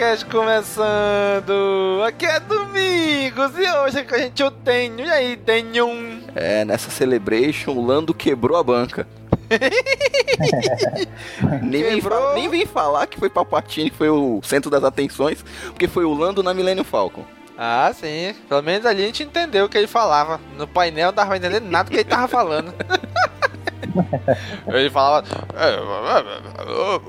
Caminocast começando! Aqui é Domingos e hoje é com a gente o Tenho. E aí, Tenho? É, nessa Celebration, o Lando quebrou a banca. nem, vem nem vem falar que foi Palpatine que foi o centro das atenções, porque foi o Lando na Millennium Falcon. Ah, sim. Pelo menos ali a gente entendeu o que ele falava. No painel não dava pra entender nada do que ele tava falando. ele falava. Eu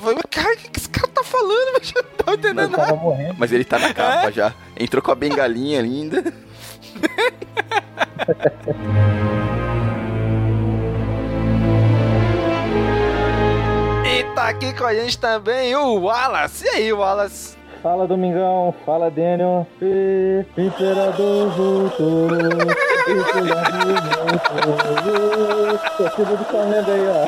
falei, mas cara, o que esse cara tá falando? Mas eu não tava entendendo nada. Mas ele tá na capa já. Entrou com a bengalinha linda. E tá aqui com a gente também o Wallace. E aí, Wallace? Fala Domingão, fala Daniel, e, Imperador voltou, Imperador voltou, torcida do Flamengo aí, ó.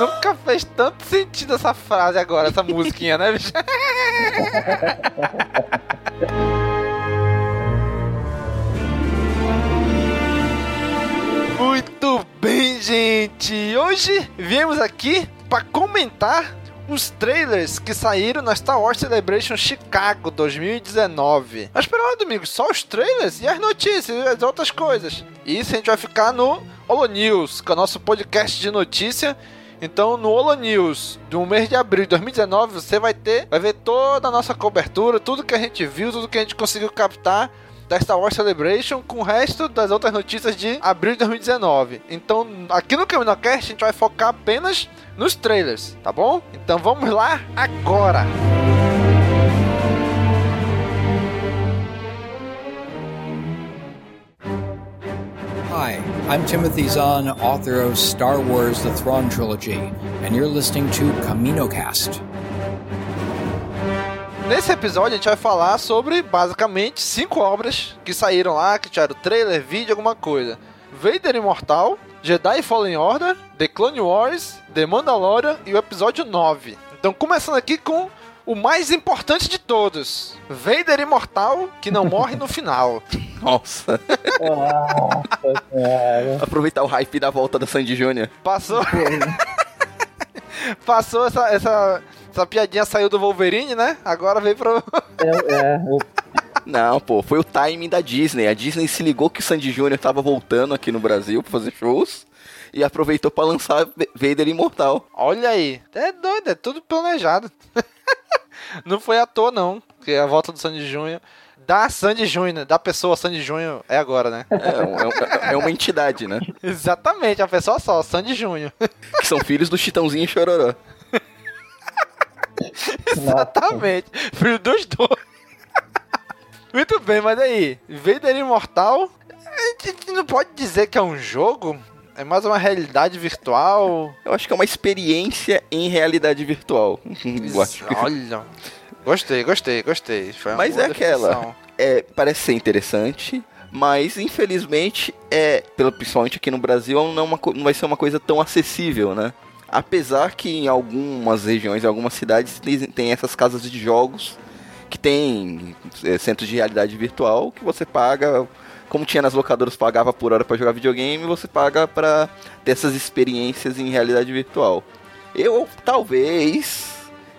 Nunca fez tanto sentido essa frase agora, essa musiquinha, né, bicho? gente! Hoje viemos aqui para comentar os trailers que saíram na Star Wars Celebration Chicago 2019. Mas pera lá, Domingo, só os trailers e as notícias e as outras coisas. Isso a gente vai ficar no Holo News, que é o nosso podcast de notícia. Então, no Holo News do mês de abril de 2019, você vai ter, vai ver toda a nossa cobertura, tudo que a gente viu, tudo que a gente conseguiu captar da Star Wars Celebration com o resto das outras notícias de abril de 2019. Então, aqui no CaminoCast a gente vai focar apenas nos trailers, tá bom? Então vamos lá agora! Hi, I'm Timothy Zahn, author of Star Wars The Thrawn Trilogy, and you're listening to CaminoCast. Nesse episódio a gente vai falar sobre basicamente cinco obras que saíram lá, que tiveram trailer, vídeo, alguma coisa. Vader Imortal, Jedi Fallen Order, The Clone Wars, The Mandalorian e o episódio 9. Então começando aqui com o mais importante de todos. Vader Imortal, que não morre no final. Nossa. Nossa. Aproveitar o hype da volta da Sandy Júnior. Passou. Passou essa, essa, essa piadinha saiu do Wolverine, né? Agora veio pro. É, é, Não, pô, foi o timing da Disney. A Disney se ligou que o Sandy Júnior tava voltando aqui no Brasil pra fazer shows e aproveitou pra lançar Vader Imortal. Olha aí. É doido, é tudo planejado. não foi à toa, não. Porque a volta do Sandy Júnior. Da Sandy Júnior, da pessoa Sandy Júnior é agora, né? É, é um- é uma entidade, né? Exatamente, a pessoa só, Sandy Júnior. Que são filhos do Chitãozinho e Chororó. Exatamente. Filho dos dois. Muito bem, mas aí, Vader Imortal, a gente não pode dizer que é um jogo, É mais uma realidade virtual. Eu acho que é uma experiência em realidade virtual. Olha. Gostei, gostei, gostei. Mas é aquela. É, parece ser interessante, mas infelizmente é, pelo, principalmente aqui no Brasil, não, é uma não vai ser uma coisa tão acessível, né? Apesar que em algumas regiões, em algumas cidades, tem, essas casas de jogos que tem é, centros de realidade virtual que você paga, como tinha nas locadoras, pagava por hora para jogar videogame, você paga para ter essas experiências em realidade virtual. Eu talvez,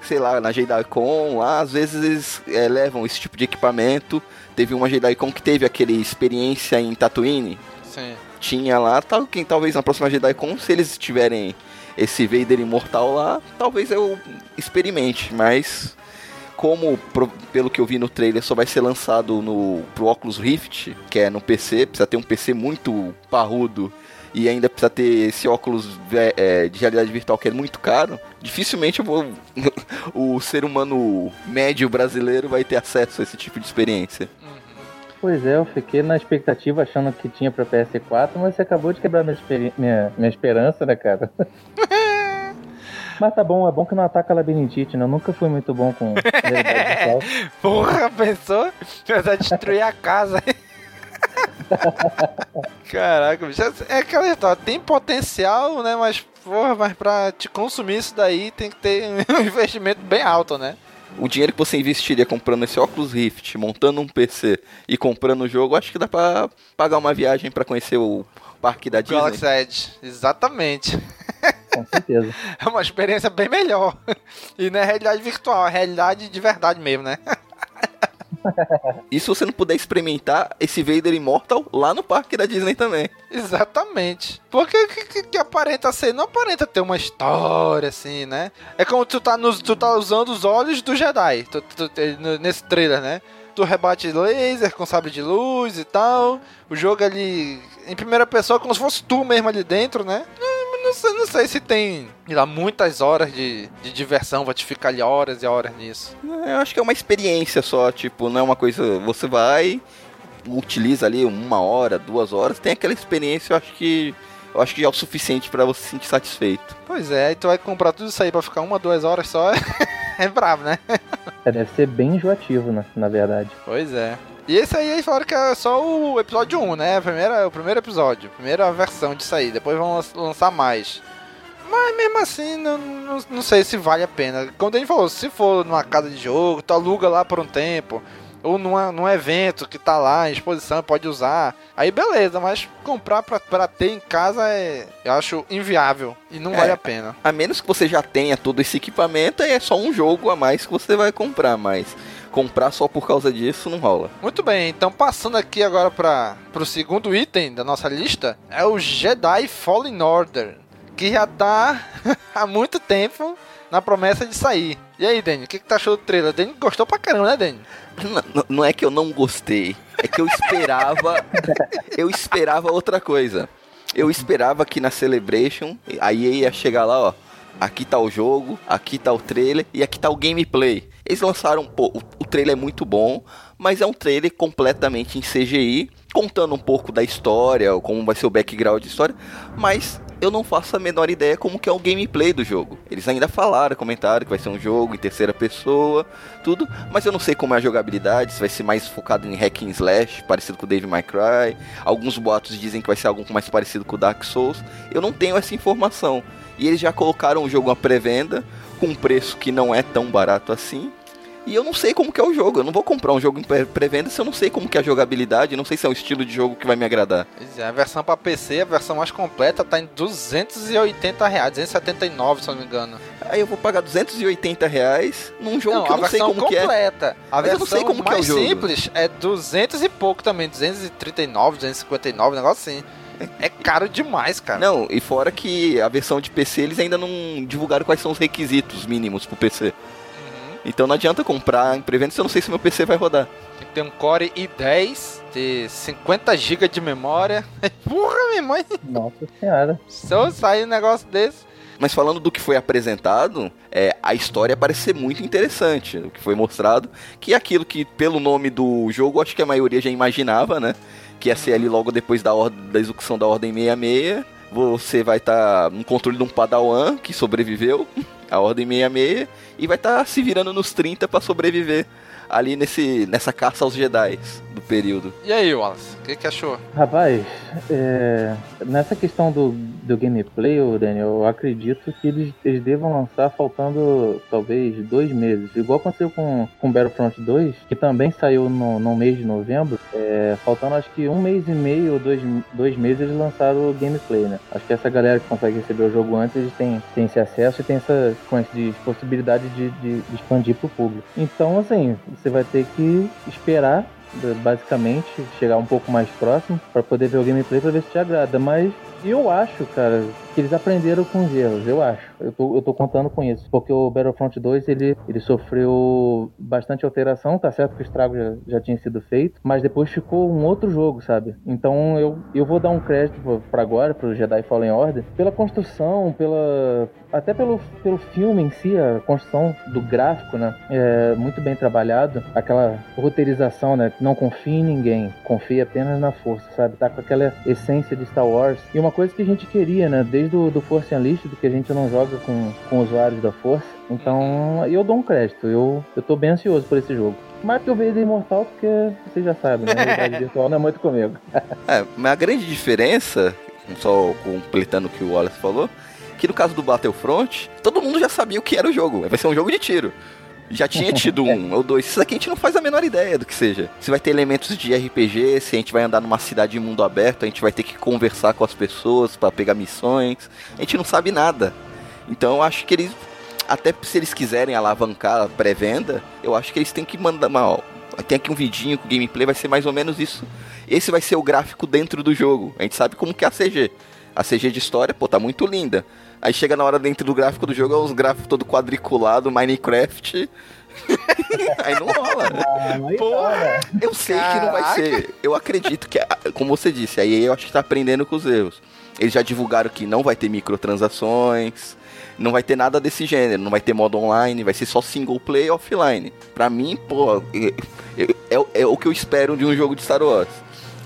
sei lá, na JediCon, lá, às vezes eles é, levam esse tipo de equipamento. Teve uma JediCon que teve aquele experiência em Tatooine, Sim. tinha lá, tal, quem talvez na próxima JediCon, se eles tiverem esse Vader imortal lá, talvez eu experimente, mas como pro- pelo que eu vi no trailer só vai ser lançado no pro Oculus Rift, que é no PC, precisa ter um PC muito parrudo e ainda precisa ter esse óculos ve- é, de realidade virtual que é muito caro, dificilmente eu vou o ser humano médio brasileiro vai ter acesso a esse tipo de experiência. Pois é, eu fiquei na expectativa achando que tinha pra PS4, mas você acabou de quebrar minha, experi- minha, minha esperança, né, cara? mas tá bom, é bom que não ataca a labirintite, né? Eu nunca fui muito bom com. Porra, pensou? Vai destruir a casa. Caraca, bicho. É aquela história, tem potencial, né? Mas, porra, mas pra te consumir isso daí tem que ter um investimento bem alto, né? O dinheiro que você investiria comprando esse Oculus Rift, montando um PC e comprando o jogo, acho que dá pra pagar uma viagem pra conhecer o parque da Disney. Galaxy Edge, exatamente. Com certeza. É uma experiência bem melhor. E não é realidade virtual, é realidade de verdade mesmo, né? E se você não puder experimentar esse Vader Immortal lá no parque da Disney também. Exatamente. Porque que, que, que aparenta ser? Não aparenta ter uma história assim, né? É como tu tá, tu tá usando os olhos do Jedi tu- tu- nesse trailer, né? Tu rebate laser com sabre de luz e tal. O jogo ali em primeira pessoa, como se fosse tu mesmo ali dentro, né? Não, não sei, não sei se tem sei lá, muitas horas de, de diversão, vai te ficar ali horas e horas nisso. Eu acho que é uma experiência só, tipo, não é uma coisa. Você vai, utiliza ali uma hora, duas horas, tem aquela experiência, eu acho que. Eu acho que é o suficiente pra você se sentir satisfeito. Pois é, aí tu vai comprar tudo isso aí pra ficar uma, duas horas só. é bravo, né? É, deve ser bem enjoativo, né? Na verdade. Pois é. E esse aí eles falaram que é só o episódio 1, né? A primeira, o primeiro episódio, a primeira versão disso aí. Depois vão lan- lançar mais. Mas mesmo assim, não, não, não sei se vale a pena. Como a gente falou, se for numa casa de jogo, tu aluga lá por um tempo. Ou numa, num evento que tá lá em exposição, pode usar. Aí beleza, mas comprar pra, pra ter em casa é. Eu acho inviável. E não É. vale a pena. A menos que você já tenha todo esse equipamento, aí é só um jogo a mais que você vai comprar, mas comprar só por causa disso não rola. Muito bem, então passando aqui agora para o segundo item da nossa lista, é o Jedi Fallen Order, que já tá há muito tempo na promessa de sair. E aí, Danny, o que, que tu achou do trailer? Danny gostou pra caramba, né, Danny? N- n- Não é que eu não gostei, é que eu esperava, eu esperava outra coisa. Eu esperava que na Celebration a EA ia chegar lá, ó, aqui tá o jogo, aqui tá o trailer e aqui tá o gameplay. Eles lançaram, pô, o, o trailer é muito bom, mas é um trailer completamente em CGI, contando um pouco da história, como vai ser o background da história, mas eu não faço a menor ideia como que é o gameplay do jogo. Eles ainda falaram, comentaram que vai ser um jogo em terceira pessoa, tudo, mas eu não sei como é a jogabilidade, se vai ser mais focado em hack and slash, parecido com o Dave May Cry. Alguns boatos dizem que vai ser algo mais parecido com o Dark Souls. Eu não tenho essa informação. E eles já colocaram o jogo à pré-venda com um preço que não é tão barato assim. E eu não sei como que é o jogo. Eu não vou comprar um jogo em pré- pré-venda se eu não sei como que é a jogabilidade, não sei se é um estilo de jogo que vai me agradar. É, a versão pra PC, a versão mais completa, tá em 280 reais, 279 se eu não me engano. Aí eu vou pagar 280 reais num jogo não, que eu a não sei versão como que é. completa. A versão sei como que é o mais jogo. simples é 200 e pouco também, 239, 259, um negócio assim. É caro demais, cara. Não, e fora que a versão de PC eles ainda não divulgaram quais são os requisitos mínimos pro PC. Então não adianta comprar em pré-venda se eu não sei se meu PC vai rodar. Tem que ter um Core i10 de 50 GB de memória. Porra, minha mãe. Nossa senhora. Se eu sair um negócio desse. Mas falando do que foi apresentado, é, a história parece ser muito interessante. O que foi mostrado, que é aquilo que, pelo nome do jogo, acho que a maioria já imaginava, né? Que ia ser ali logo depois da, ordem, da execução da Ordem 66. Você vai estar no controle de um padawan que sobreviveu, a Ordem 66, e vai estar se virando nos 30 para sobreviver ali nesse, nessa caça aos Jedi do período. E aí, Wallace, o que, que achou? Rapaz, é, nessa questão do, do gameplay, Daniel, eu acredito que eles, eles devam lançar faltando talvez dois meses. Igual aconteceu com, com Battlefront 2, que também saiu no, no mês de novembro. É, faltando acho que um mês e meio ou dois, dois meses eles lançaram o gameplay, né? Acho que essa galera que consegue receber o jogo antes, eles têm, têm esse acesso e tem essa de possibilidade de, de, de expandir pro público. Então, assim, você vai ter que esperar basicamente chegar um pouco mais próximo para poder ver o gameplay para ver se te agrada, mas eu acho, cara, eles aprenderam com os erros, eu acho. Eu tô, eu tô contando com isso. Porque o Battlefront 2, ele, ele sofreu bastante alteração, tá certo que o estrago já, já tinha sido feito, mas depois ficou um outro jogo, sabe? Então eu, eu vou dar um crédito para agora, pro Jedi Fallen Order, pela construção, pela até pelo, pelo filme em si, a construção do gráfico, né? É muito bem trabalhado. Aquela roteirização, né? Não confia em ninguém, confia apenas na força, sabe? Tá com aquela essência de Star Wars. E uma coisa que a gente queria, né? O do Force Unleashed, que a gente não joga com, com usuários da Força. Então, eu dou um crédito. Eu, eu tô bem ansioso por esse jogo. Que eu vejo Imortal, porque você já sabe, né? A realidade virtual não é muito comigo. é, mas a grande diferença, só completando o que o Wallace falou, que no caso do Battlefront, todo mundo já sabia o que era o jogo. Vai ser um jogo de tiro. Já tinha tido um ou dois. Isso aqui a gente não faz a menor ideia do que seja. Se vai ter elementos de RPG, se a gente vai andar numa cidade de mundo aberto, a gente vai ter que conversar com as pessoas para pegar missões. A gente não sabe nada. Então eu acho que eles, até se eles quiserem alavancar a pré-venda, eu acho que eles têm que mandar. Mal, tem aqui um vidinho com gameplay, vai ser mais ou menos isso. Esse vai ser o gráfico dentro do jogo. A gente sabe como que é a CG. A CG de história, pô, tá muito linda. Aí chega na hora dentro do gráfico do jogo, é os gráficos todo quadriculado, Minecraft. aí não rola. Ah, Porra, eu sei Caraca. que não vai ser. Eu acredito que, como você disse, aí eu acho que tá aprendendo com os erros. Eles já divulgaram que não vai ter microtransações, não vai ter nada desse gênero, não vai ter modo online, vai ser só single play offline. Pra mim, pô, é, é, é o que eu espero de um jogo de Star Wars.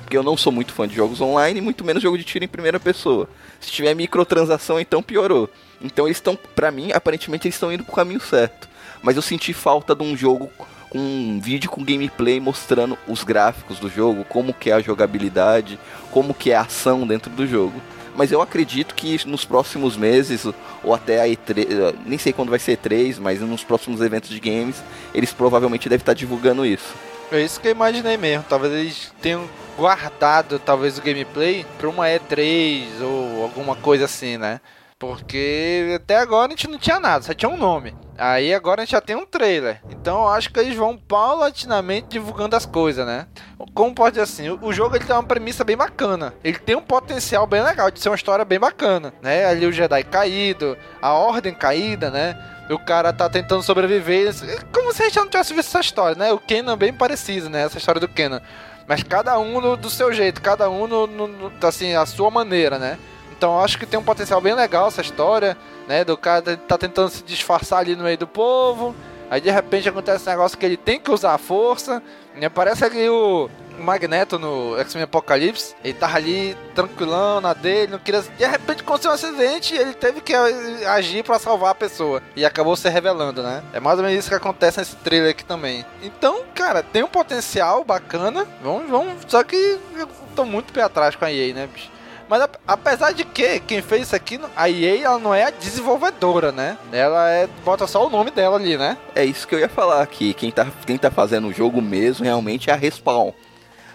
Porque eu não sou muito fã de jogos online, muito menos jogo de tiro em primeira pessoa. Se tiver microtransação, então piorou. Então eles estão, para mim, aparentemente eles estão indo pro caminho certo. Mas eu senti falta de um jogo com um vídeo com gameplay mostrando os gráficos do jogo, como que é a jogabilidade, como que é a ação dentro do jogo. Mas eu acredito que nos próximos meses, ou até a E3, nem sei quando vai ser E3, mas nos próximos eventos de games, eles provavelmente devem estar divulgando isso. É isso que eu imaginei mesmo. Talvez eles tenham guardado talvez o gameplay para uma E3 ou alguma coisa assim, né? Porque até agora a gente não tinha nada, só tinha um nome. Aí agora a gente já tem um trailer. Então eu acho que eles vão paulatinamente divulgando as coisas, né? Como pode dizer assim, o jogo ele tem uma premissa bem bacana. Ele tem um potencial bem legal de ser uma história bem bacana, né? Ali o Jedi caído, a Ordem caída, né? O cara tá tentando sobreviver. Como se a gente não tivesse visto essa história, né? O Kenan bem parecido, né? Essa história do Kenan. Mas cada um no, do seu jeito, cada um no, no, assim, a sua maneira, né? Então acho que tem um potencial bem legal essa história, né? Do cara tá tentando se disfarçar ali no meio do povo. Aí de repente acontece um negócio que ele tem que usar a força. Né? Parece ali o, Magneto no X-Men Apocalipse. Ele tava ali tranquilão na dele, não queria. De repente aconteceu um acidente e ele teve que agir para salvar a pessoa. E acabou se revelando, né? É mais ou menos isso que acontece nesse trailer aqui também. Então, cara, tem um potencial bacana. Vamos, vamos. Só que eu tô muito pé atrás com a EA, né, bicho? Mas apesar de que quem fez isso aqui, a EA ela não é a desenvolvedora, né? Ela é bota só o nome dela ali, né? É isso que eu ia falar aqui. Quem tá, quem tá fazendo o jogo mesmo realmente é a Respawn.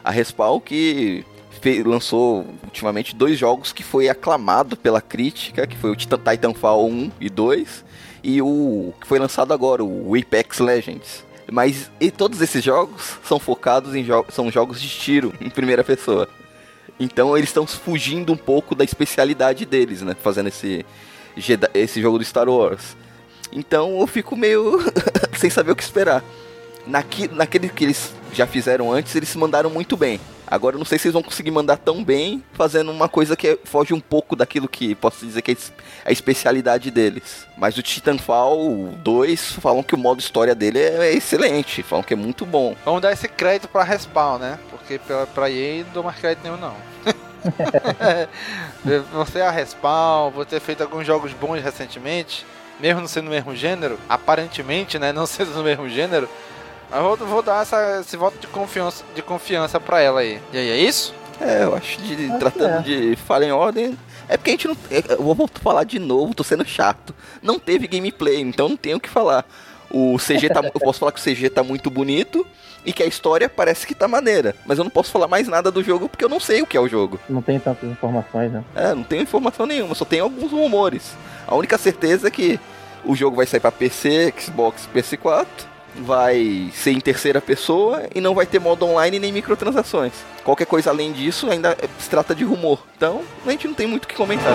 A Respawn que fez, lançou ultimamente dois jogos que foi aclamado pela crítica, que foi o Titanfall 1 e 2 e o que foi lançado agora, o Apex Legends. Mas e todos esses jogos são focados em jogos, são jogos de tiro em primeira pessoa. Então eles estão fugindo um pouco da especialidade deles, né, fazendo esse esse jogo do Star Wars. Então eu fico meio sem saber o que esperar. Naqui, naquele que eles já fizeram antes, eles se mandaram muito bem. Agora eu não sei se eles vão conseguir mandar tão bem fazendo uma coisa que foge um pouco daquilo que posso dizer que é a especialidade deles. Mas o Titanfall 2 falam que o modo história dele é excelente, falam que é muito bom. Vamos dar esse crédito pra Respawn, né? Porque pra, pra EA não dou mais crédito nenhum não. você é a Respawn, você ter feito alguns jogos bons recentemente, mesmo não sendo no mesmo gênero, aparentemente, né, não sendo no mesmo gênero, eu vou, vou dar essa, esse voto de confiança, de confiança pra ela aí. E aí, é isso? É, eu acho de tratando é. de falha em ordem. É porque a gente não. Eu vou falar de novo, tô sendo chato. Não teve gameplay, então não tenho o que falar. O CG tá. eu posso falar que o CG tá muito bonito e que a história parece que tá maneira. Mas eu não posso falar mais nada do jogo porque eu não sei o que é o jogo. Não tem tantas informações, né? É, não tenho informação nenhuma, só tem alguns rumores. A única certeza é que o jogo vai sair para PC, Xbox, PS4 vai ser em terceira pessoa e não vai ter modo online nem microtransações. Qualquer coisa além disso ainda se trata de rumor. Então, a gente não tem muito o que comentar.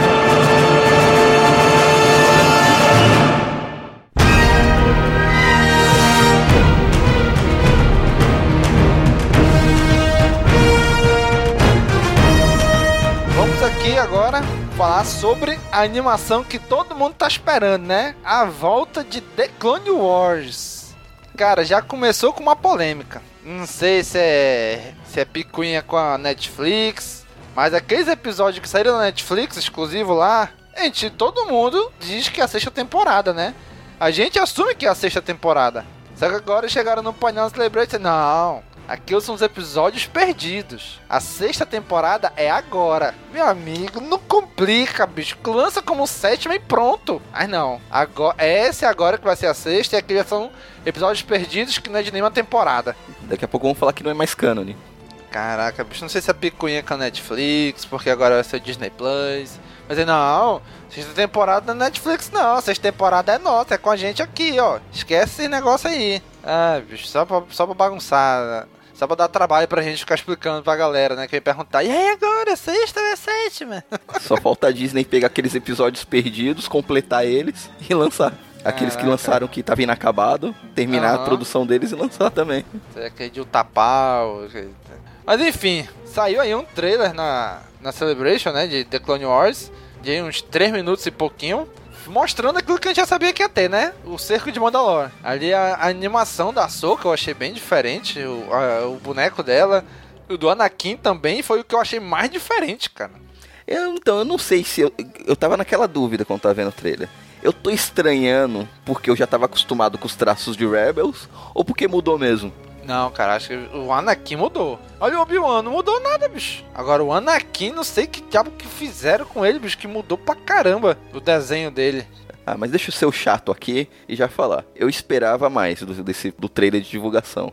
Vamos aqui agora falar sobre a animação que todo mundo tá esperando, né? A volta de The Clone Wars. Cara, já começou com uma polêmica. Não sei se é, se é picuinha com a Netflix, mas aqueles episódios que saíram na Netflix, exclusivo lá, gente, todo mundo diz que é a sexta temporada, né? A gente assume que é a sexta temporada. Só que agora chegaram no painel Celebrate não, Aqui são os episódios perdidos. A sexta temporada é agora. Meu amigo, não complica, bicho. Lança como sétima e pronto. Ai não. Agora, essa é agora que vai ser a sexta e aqui são episódios perdidos que não é de nenhuma temporada. Daqui a pouco vamos falar que não é mais canon. Caraca, bicho, não sei se a picuinha é com a Netflix, porque agora vai ser o Disney Plus. Mas não, sexta temporada na Netflix não, sexta temporada é nossa, é com a gente aqui, ó. Esquece esse negócio aí. Ah, bicho, só pra, só pra bagunçar. Só pra dar trabalho pra gente ficar explicando pra galera, né? Que ia perguntar, e aí agora, sexta ou é sétima? Só falta a Disney pegar aqueles episódios perdidos, completar eles e lançar. Aqueles que lançaram que tava inacabado, terminar uhum. a produção deles e lançar também. Você quer de Utapau. Mas enfim, saiu aí um trailer na, na Celebration, né? De The Clone Wars. De uns 3 minutos e pouquinho mostrando aquilo que a gente já sabia que ia ter, né? O cerco de Mandalore. Ali a, a animação da Soca eu achei bem diferente, o, a, o boneco dela, o do Anakin também foi o que eu achei mais diferente, cara. Eu, então, eu não sei se eu, eu tava naquela dúvida quando tava vendo o trailer. Eu tô estranhando porque eu já tava acostumado com os traços de Rebels ou porque mudou mesmo? Não, cara, acho que o Anakin mudou. Olha o Obi-Wan, não mudou nada, bicho. Agora o Anakin, não sei que diabo que fizeram com ele, bicho, que mudou pra caramba o desenho dele. Ah, mas deixa eu ser o chato aqui e já falar. Eu esperava mais do, desse, do trailer de divulgação.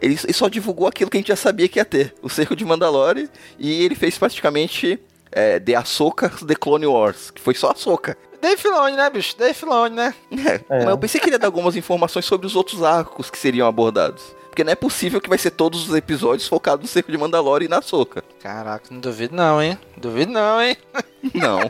Ele, ele só divulgou aquilo que a gente já sabia que ia ter. O Cerco de Mandalore. E ele fez praticamente é, The Ahsoka The Clone Wars. Que foi só Ahsoka. Dave Filoni, né, bicho? Dave Filoni, né? É, é. Mas eu pensei que ele ia dar algumas informações sobre os outros arcos que seriam abordados. Porque não é possível que vai ser todos os episódios focados no Cerco de Mandalore e na Soca. Caraca, não duvido não, hein? Duvido não, hein? Não.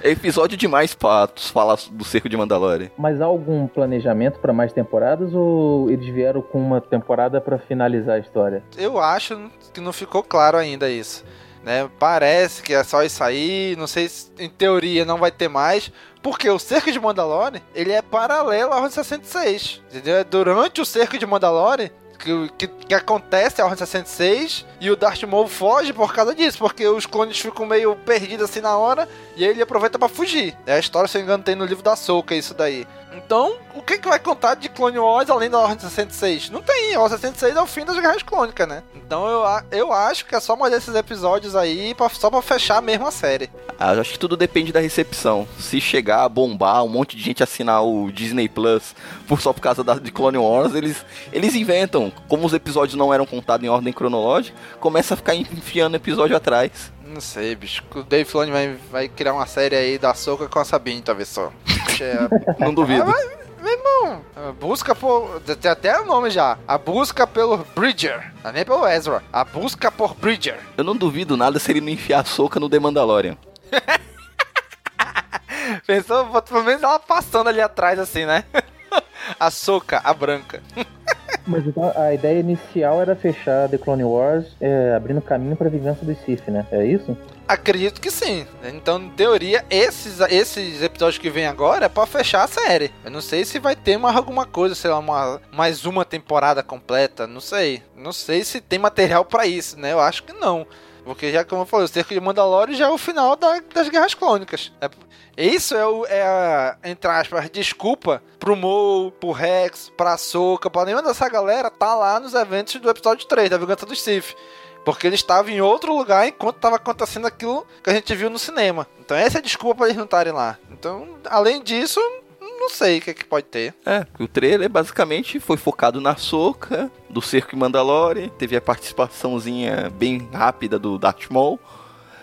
é episódio demais pra falar do Cerco de Mandalore. Mas há algum planejamento para mais temporadas ou eles vieram com uma temporada para finalizar a história? Eu acho que não ficou claro ainda isso. Né? Parece que é só isso aí, não sei se em teoria não vai ter mais, porque o cerco de Mandalore, ele é paralelo ao 66. Entendeu? É durante o cerco de Mandalore que, que, que, acontece a Ordem 66 e o Darth Maul foge por causa disso, porque os clones ficam meio perdidos assim na hora e ele aproveita para fugir. É a história, se eu engano, tem no livro da Soca isso daí. Então, o que, que vai contar de Clone Wars além da Ordem 66? Não tem, a Ordem 66 é o fim das Guerras Clônicas, né? Então eu, eu acho que é só mais esses episódios aí pra, só pra fechar mesmo a série. Ah, acho que tudo depende da recepção. Se chegar a bombar, um monte de gente assinar o Disney Plus por, só por causa da, de Clone Wars, eles, eles inventam. Como os episódios não eram contados em ordem cronológica, começa a ficar enfiando episódio atrás. Não sei, bicho. O Dave Filoni vai, vai criar uma série aí da Soca com a Sabine, talvez só. não duvido. Ah, meu irmão, busca por. Tem até o nome já. A busca pelo Bridger. Não é nem pelo Ezra. A busca por Bridger. Eu não duvido nada se ele não enfiar a soca no The Mandalorian. Pensou, pelo menos ela passando ali atrás, assim, né? a soca, a branca. Mas então a ideia inicial era fechar The Clone Wars é, abrindo caminho para a vingança do Sith, né? É isso? Acredito que sim. Então, em teoria, esses, esses episódios que vem agora é pra fechar a série. Eu não sei se vai ter mais alguma coisa, sei lá, uma, mais uma temporada completa. Não sei. Não sei se tem material para isso, né? Eu acho que não. Porque já como eu falei, o cerco de Mandalorian já é o final da- das Guerras Clônicas. É, isso é, o, é a, entre aspas, desculpa pro Mo, pro Rex, pra Soca, pra nenhuma dessa galera tá lá nos eventos do episódio 3 da Vingança do Sith. Porque eles estavam em outro lugar enquanto estava acontecendo aquilo que a gente viu no cinema. Então essa é a desculpa pra eles não estarem lá. Então, além disso, não sei o que, é que pode ter. É, o trailer basicamente foi focado na Soca, do Cerco em Mandalore, teve a participaçãozinha bem rápida do Darth Maul,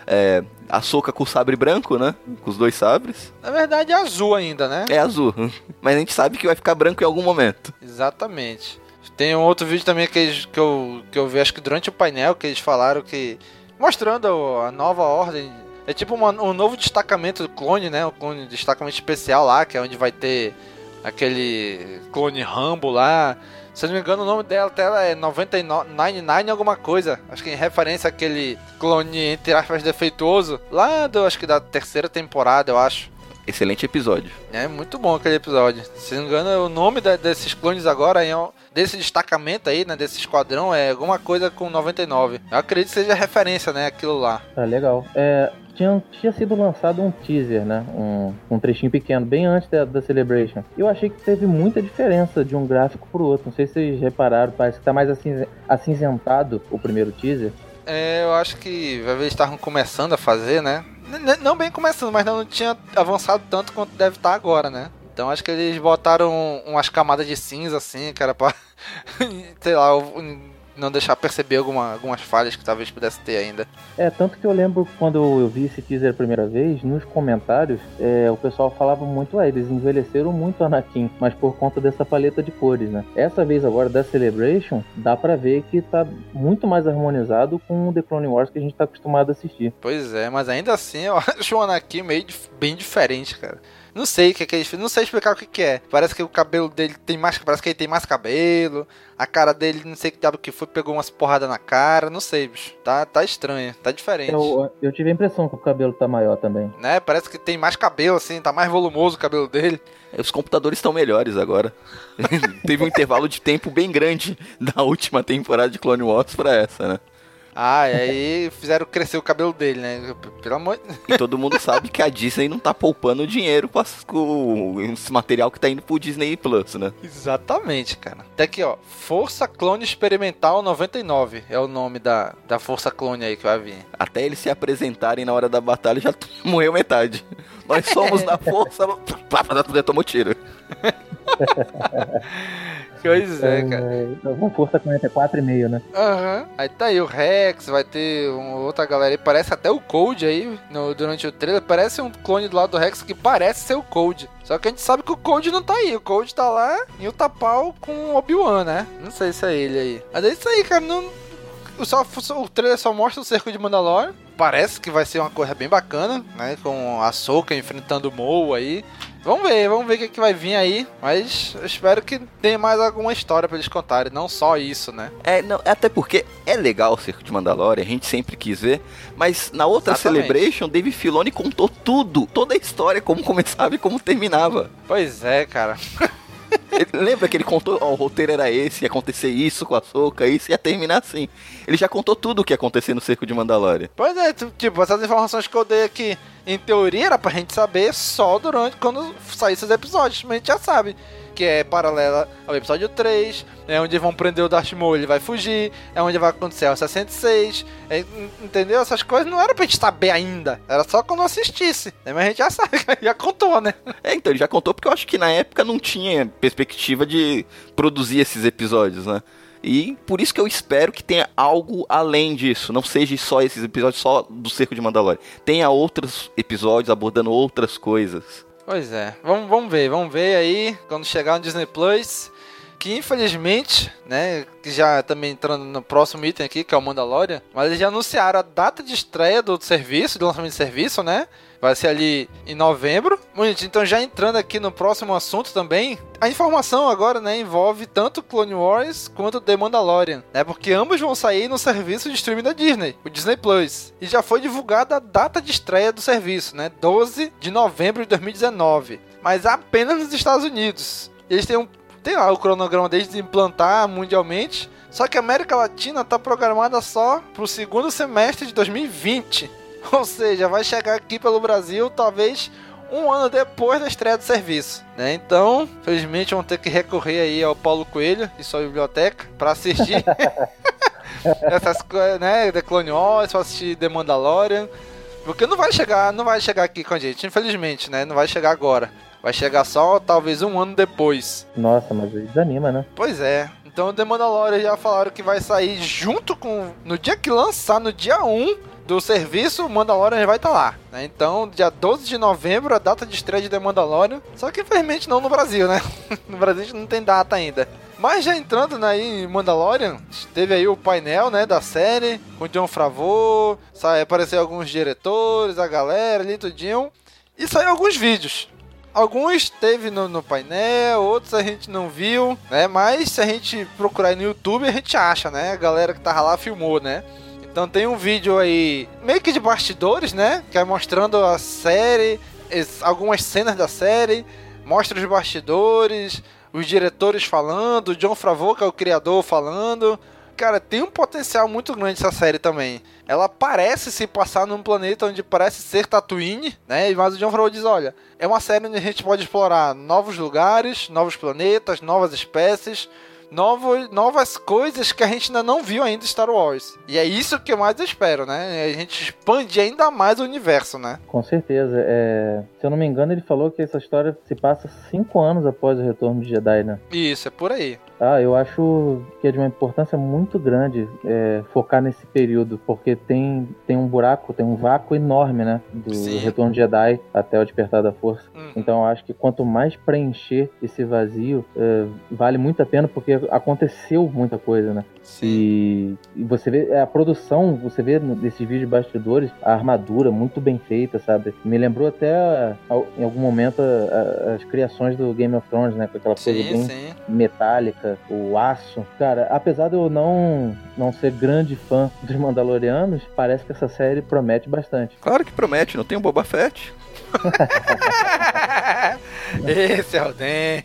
é, a Soca com o sabre branco, né? Com os dois sabres. Na verdade é azul ainda, né? É azul, mas a gente sabe que vai ficar branco em algum momento. Exatamente. Tem um outro vídeo também que, eles- que, eu, que eu vi, acho que durante o painel, que eles falaram que. Mostrando a nova ordem. É tipo uma- um novo destacamento do clone, né? Um clone destacamento especial lá, que é onde vai ter aquele clone Rambo lá. Se eu não me engano, o nome dela tela é 99 alguma coisa. Acho que em referência àquele clone, entre aspas, defeituoso. Lá do, acho que da terceira temporada, eu acho. Excelente episódio. É muito bom aquele episódio. Se não me engano, o nome da- desses clones agora, é, desse destacamento aí, né? Desse esquadrão, é alguma coisa com 99. Eu acredito que seja referência, né? Aquilo lá. Tá legal. É, tinha, tinha sido lançado um teaser, né? Um, um trechinho pequeno, bem antes da, da Celebration. Eu achei que teve muita diferença de um gráfico pro outro. Não sei se vocês repararam, parece que tá mais acinze- acinzentado o primeiro teaser. É, eu acho que vai ver, estavam começando a fazer, né? Não bem começando, mas não tinha avançado tanto quanto deve estar agora, né? Então acho que eles botaram umas camadas de cinza assim, era pra. sei lá, não deixar perceber alguma, algumas falhas que talvez pudesse ter ainda. É, tanto que eu lembro quando eu vi esse teaser a primeira vez, nos comentários, é, o pessoal falava muito, ah, eles envelheceram muito Anakin, mas por conta dessa paleta de cores, né? Essa vez agora da Celebration, dá pra ver que tá muito mais harmonizado com o The Clone Wars que a gente tá acostumado a assistir. Pois é, mas ainda assim eu acho o Anakin meio bem diferente, cara. Não sei o que, que ele fez, não sei explicar o que, que é. Parece que o cabelo dele tem mais. Parece que ele tem mais cabelo. A cara dele, não sei que diabo que foi, pegou umas porradas na cara. Não sei, bicho. Tá, tá estranho, tá diferente. Eu, eu tive a impressão que o cabelo tá maior também. Né? Parece que tem mais cabelo, assim, tá mais volumoso o cabelo dele. Os computadores estão melhores agora. Teve um intervalo de tempo bem grande da última temporada de Clone Wars pra essa, né? Ah, e aí fizeram crescer o cabelo dele, né? Pelo amor de E todo mundo sabe que a Disney não tá poupando dinheiro com, as- com esse material que tá indo pro Disney Plus, né? Exatamente, cara. Tá aqui, ó. Força Clone Experimental 99 é o nome da, da Força Clone aí que vai vir. Até eles se apresentarem na hora da batalha já morreu metade. Nós somos da força. Tomou tiro. Pois é, cara. Uma força 44,5, né? Aham. Aí tá aí o Rex, vai ter uma outra galera aí. Parece até o Cold aí no- durante o trailer. Parece um clone do lado do Rex que parece ser o Cold. Só que a gente sabe que o Cold não tá aí. O Cold tá lá em Utapau com o Obi-Wan, né? Não sei se é ele aí. Mas é isso aí, cara. Não... O, só, o trailer só mostra o cerco de Mandalore. Parece que vai ser uma coisa bem bacana, né? Com a Soca enfrentando o Maul aí. Vamos ver, vamos ver o que, que vai vir aí. Mas eu espero que tenha mais alguma história pra eles contarem. Não só isso, né? É, não, até porque é legal o Circo de Mandalorian, a gente sempre quis ver, mas na outra Exatamente. Celebration, Dave Filoni contou tudo, toda a história, como começava e como terminava. Pois é, cara. Ele- lembra que ele contou, ó, o roteiro era esse, ia acontecer isso com a Soca, isso ia terminar assim. Ele já contou tudo o que ia acontecer no Circo de Mandalorian. Pois é, tipo, essas informações que eu dei aqui, em teoria era pra gente saber só durante quando saíssem os episódios, mas a gente já sabe. Que é paralela ao episódio 3, é onde vão prender o Darth Maul, ele vai fugir, é onde vai acontecer o 66, é, en- entendeu? Essas coisas não era pra gente saber ainda, era só quando assistisse, né? mas a gente já sabe, já contou, né? É, então, ele já contou porque eu acho que na época não tinha perspectiva de produzir esses episódios, né? E por isso que eu espero que tenha algo além disso. Não seja só esses episódios só do Cerco de Mandalorian. Tenha outros episódios abordando outras coisas. Pois é, vamos, vamos ver, vamos ver aí quando chegar no Disney Plus. Que infelizmente, né, que já também entrando no próximo item aqui, que é o Mandalorian, mas eles já anunciaram a data de estreia do serviço, do lançamento de serviço, né? Vai ser ali em novembro. Muito, então já entrando aqui no próximo assunto também, a informação agora, né, envolve tanto Clone Wars quanto The Mandalorian, né? Porque ambos vão sair no serviço de streaming da Disney, o Disney Plus. E já foi divulgada a data de estreia do serviço, né? 12 de novembro de 2019. Mas apenas nos Estados Unidos. Eles têm um tem lá o cronograma deles de implantar mundialmente. Só que a América Latina tá programada só pro segundo semestre de 2020. Ou seja, vai chegar aqui pelo Brasil talvez um ano depois da estreia do serviço. Né? Então, felizmente, vamos ter que recorrer aí ao Paulo Coelho e sua biblioteca para assistir essas coisas, né? The Clone Wars, para assistir The Mandalorian. Porque não vai chegar, não vai chegar aqui com a gente, infelizmente, né? Não vai chegar agora. Vai chegar só talvez um ano depois. Nossa, mas desanima, né? Pois é. Então o The Mandalorian já falaram que vai sair junto com. No dia que lançar, no dia 1 do serviço, o Mandalorian vai estar tá lá. Né? Então, dia 12 de novembro, a data de estreia de The Mandalorian. Só que infelizmente não no Brasil, né? no Brasil a gente não tem data ainda. Mas já entrando né, em Mandalorian, teve aí o painel né, da série, com o John Favreau, apareceu alguns diretores, a galera ali, tudinho. E saiu alguns vídeos. Alguns teve no, no, painel, outros a gente não viu, né? Mas se a gente procurar no YouTube, a gente acha, né? A galera que tava lá filmou, né? Então tem um vídeo aí, meio que de bastidores, né? Que é mostrando a série, algumas cenas da série, mostra os bastidores, os diretores falando, o John Favreau, que é o criador, falando cara, tem um potencial muito grande essa série também. Ela parece se passar num planeta onde parece ser Tatooine, né? Mas o John Favreau diz, olha, é uma série onde a gente pode explorar novos lugares, novos planetas, novas espécies, novos, novas coisas que a gente ainda não viu ainda Star Wars. E é isso que eu mais espero, né? A gente expandir ainda mais o universo, né? Com certeza. É... Se eu não me engano, ele falou que essa história se passa cinco anos após o retorno de Jedi, né? Isso, é por aí. Ah, eu acho que é de uma importância muito grande é, focar nesse período, porque tem, tem um buraco, tem um vácuo enorme, né? Do Sim. Retorno de Jedi até o Despertar da Força. Uhum. Então eu acho que quanto mais preencher esse vazio, é, vale muito a pena, porque aconteceu muita coisa, né? Sim. E, e você vê a produção, você vê nesses vídeos de bastidores, a armadura muito bem feita, sabe? Me lembrou até em algum momento as criações do Game of Thrones, né? Com aquela coisa sim, bem sim. metálica o aço. Cara, apesar de eu não, não ser grande fã dos Mandalorianos, parece que essa série promete bastante. Claro que promete, não tem o um Boba Fett. Esse é o Den.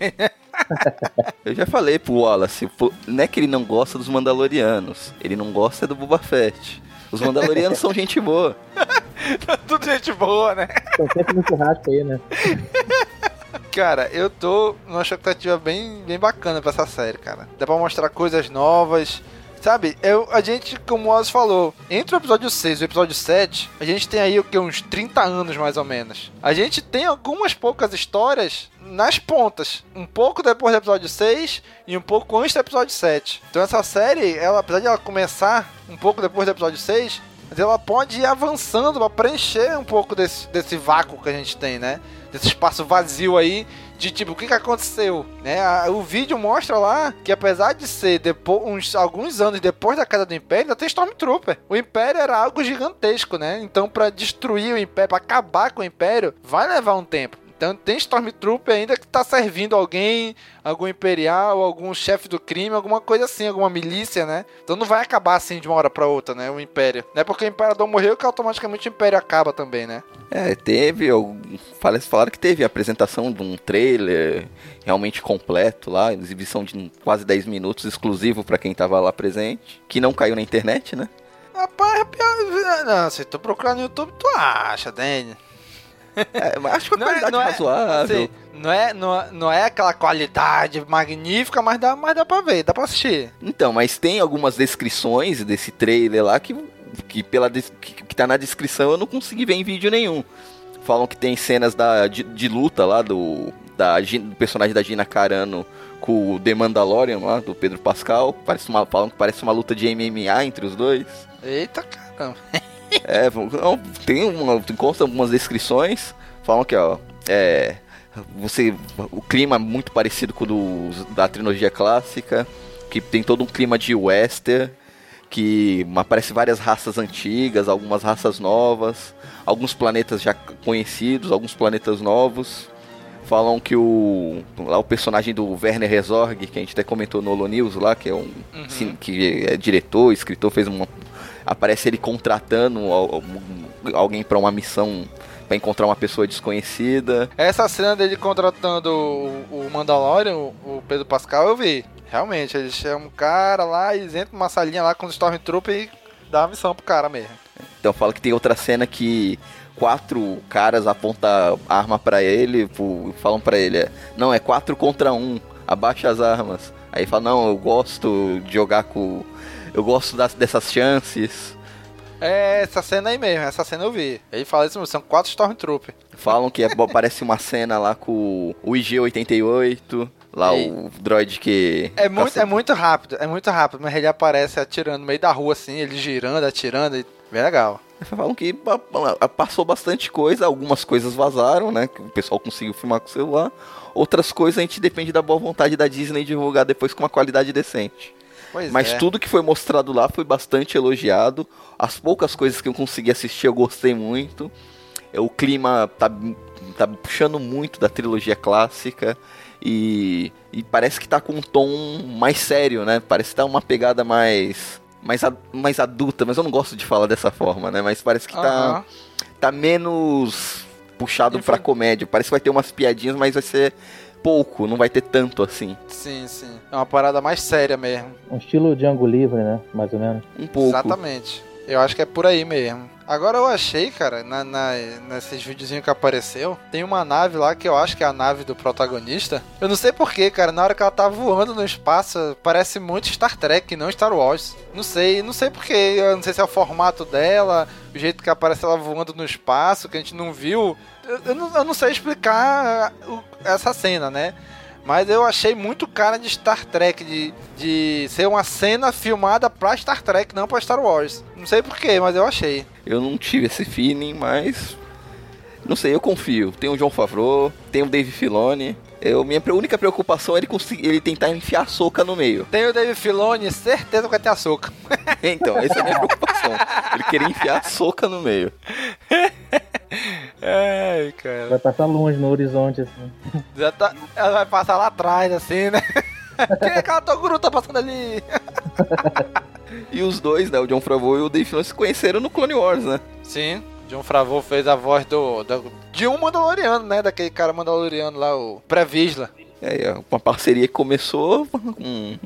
Eu já falei pro Wallace, não é que ele não gosta dos Mandalorianos, ele não gosta do Boba Fett. Os Mandalorianos são gente boa. Tudo gente boa, né? Estão sempre no churrasco aí, né? Cara, eu tô numa expectativa bem, bem bacana pra essa série, cara. Dá pra mostrar coisas novas. Sabe, eu, a gente, como o Oz falou, entre o episódio 6 e o episódio 7, a gente tem aí o que? Uns 30 anos mais ou menos. A gente tem algumas poucas histórias nas pontas. Um pouco depois do episódio 6 e um pouco antes do episódio 7. Então essa série, ela, apesar de ela começar um pouco depois do episódio 6, mas ela pode ir avançando para preencher um pouco desse, desse vácuo que a gente tem, né? Desse espaço vazio aí de tipo, o que, que aconteceu, né? O vídeo mostra lá que apesar de ser depois, uns, alguns anos depois da queda do Império, ainda tem Stormtrooper. O Império era algo gigantesco, né? Então para destruir o Império, para acabar com o Império, vai levar um tempo. Então tem Stormtrooper ainda que tá servindo alguém, algum imperial, algum chefe do crime, alguma coisa assim, alguma milícia, né? Então não vai acabar assim de uma hora para outra, né? O Império. Não é porque o Imperador morreu que automaticamente o Império acaba também, né? É, teve, falaram que teve a apresentação de um trailer realmente completo lá, exibição de quase 10 minutos, exclusivo para quem tava lá presente, que não caiu na internet, né? Rapaz, não, se tu procurar no YouTube, tu acha, Dani. É, acho que a qualidade não é, razoável. Assim, não, é, não, é, não é aquela qualidade magnífica, mas dá, mas dá pra ver, dá pra assistir. Então, mas tem algumas descrições desse trailer lá que, que, pela, que, que tá na descrição eu não consegui ver em vídeo nenhum. Falam que tem cenas da, de, de luta lá do, da, do personagem da Gina Carano com o The Mandalorian lá, do Pedro Pascal. Parece uma, falam que parece uma luta de MMA entre os dois. Eita caramba. É, tem uma, consta algumas descrições, falam que, ó, é, você, o clima é muito parecido com o do, da trilogia clássica, que tem todo um clima de western, que aparece várias raças antigas, algumas raças novas, alguns planetas já conhecidos, alguns planetas novos. Falam que o lá o personagem do Werner Herzog, que a gente até comentou no Holo News lá, que é um uhum. que é diretor, escritor, fez uma aparece ele contratando alguém para uma missão pra encontrar uma pessoa desconhecida. Essa cena dele contratando o, o Mandalorian, o, o Pedro Pascal, eu vi. Realmente, ele chama um cara lá, eles entram numa salinha lá com os Stormtrooper e dá a missão pro cara mesmo. Então fala que tem outra cena que quatro caras apontam arma para ele, falam para ele, é, não, é quatro contra um, abaixa as armas. Aí fala, não, eu gosto de jogar com. Eu gosto das, dessas chances. É, essa cena aí mesmo, essa cena eu vi. Ele fala isso, são quatro Stormtroopers. Falam que é, parece uma cena lá com o IG-88, lá e... o droid que... É muito, é muito rápido, é muito rápido, mas ele aparece atirando no meio da rua assim, ele girando, atirando, e... bem legal. Falam que passou bastante coisa, algumas coisas vazaram, né, que o pessoal conseguiu filmar com o celular, outras coisas a gente depende da boa vontade da Disney divulgar depois com uma qualidade decente. Pois Mas é. tudo que foi mostrado lá foi bastante elogiado. As poucas coisas que eu consegui assistir eu gostei muito. É, o clima tá, tá puxando muito da trilogia clássica. E, e parece que tá com um tom mais sério, né? Parece que tá uma pegada mais, mais, mais adulta, mas eu não gosto de falar dessa forma, né? Mas parece que tá, tá menos puxado pra comédia. Parece que vai ter umas piadinhas, mas vai ser pouco, não vai ter tanto assim. Sim, sim. É uma parada mais séria mesmo. Um estilo Django Livre, né? Mais ou menos. Um pouco. Exatamente. Eu acho que é por aí mesmo. Agora eu achei, cara, na, na, nesses videozinhos que apareceu, tem uma nave lá que eu acho que é a nave do protagonista. Eu não sei porquê, cara, na hora que ela tá voando no espaço, parece muito Star Trek, não Star Wars. Não sei, não sei porquê. Eu não sei se é o formato dela, o jeito que aparece ela voando no espaço, que a gente não viu. Eu, eu, não, eu não sei explicar essa cena, né? Mas eu achei muito cara de Star Trek, de, de ser uma cena filmada pra Star Trek, não pra Star Wars. Não sei porquê, mas eu achei. Eu não tive esse feeling, mas. Não sei, eu confio. Tem o João Favreau, tem o Dave Filoni. Eu, minha única preocupação é ele, conseguir, ele tentar enfiar a soca no meio. Tem o Dave Filoni, certeza que vai ter a soca. então, essa é a minha preocupação. ele querer enfiar a soca no meio. Ai, cara. Vai passar longe no horizonte, assim. Já tá, ela vai passar lá atrás, assim, né? Quem é aquela Toguro tá passando ali? e os dois, né? O John Favreau e o Dave Filoni se conheceram no Clone Wars, né? Sim. John Favreau fez a voz do, do de um Mandaloriano, né? Daquele cara Mandaloriano lá, o Previsla. É, uma parceria que começou com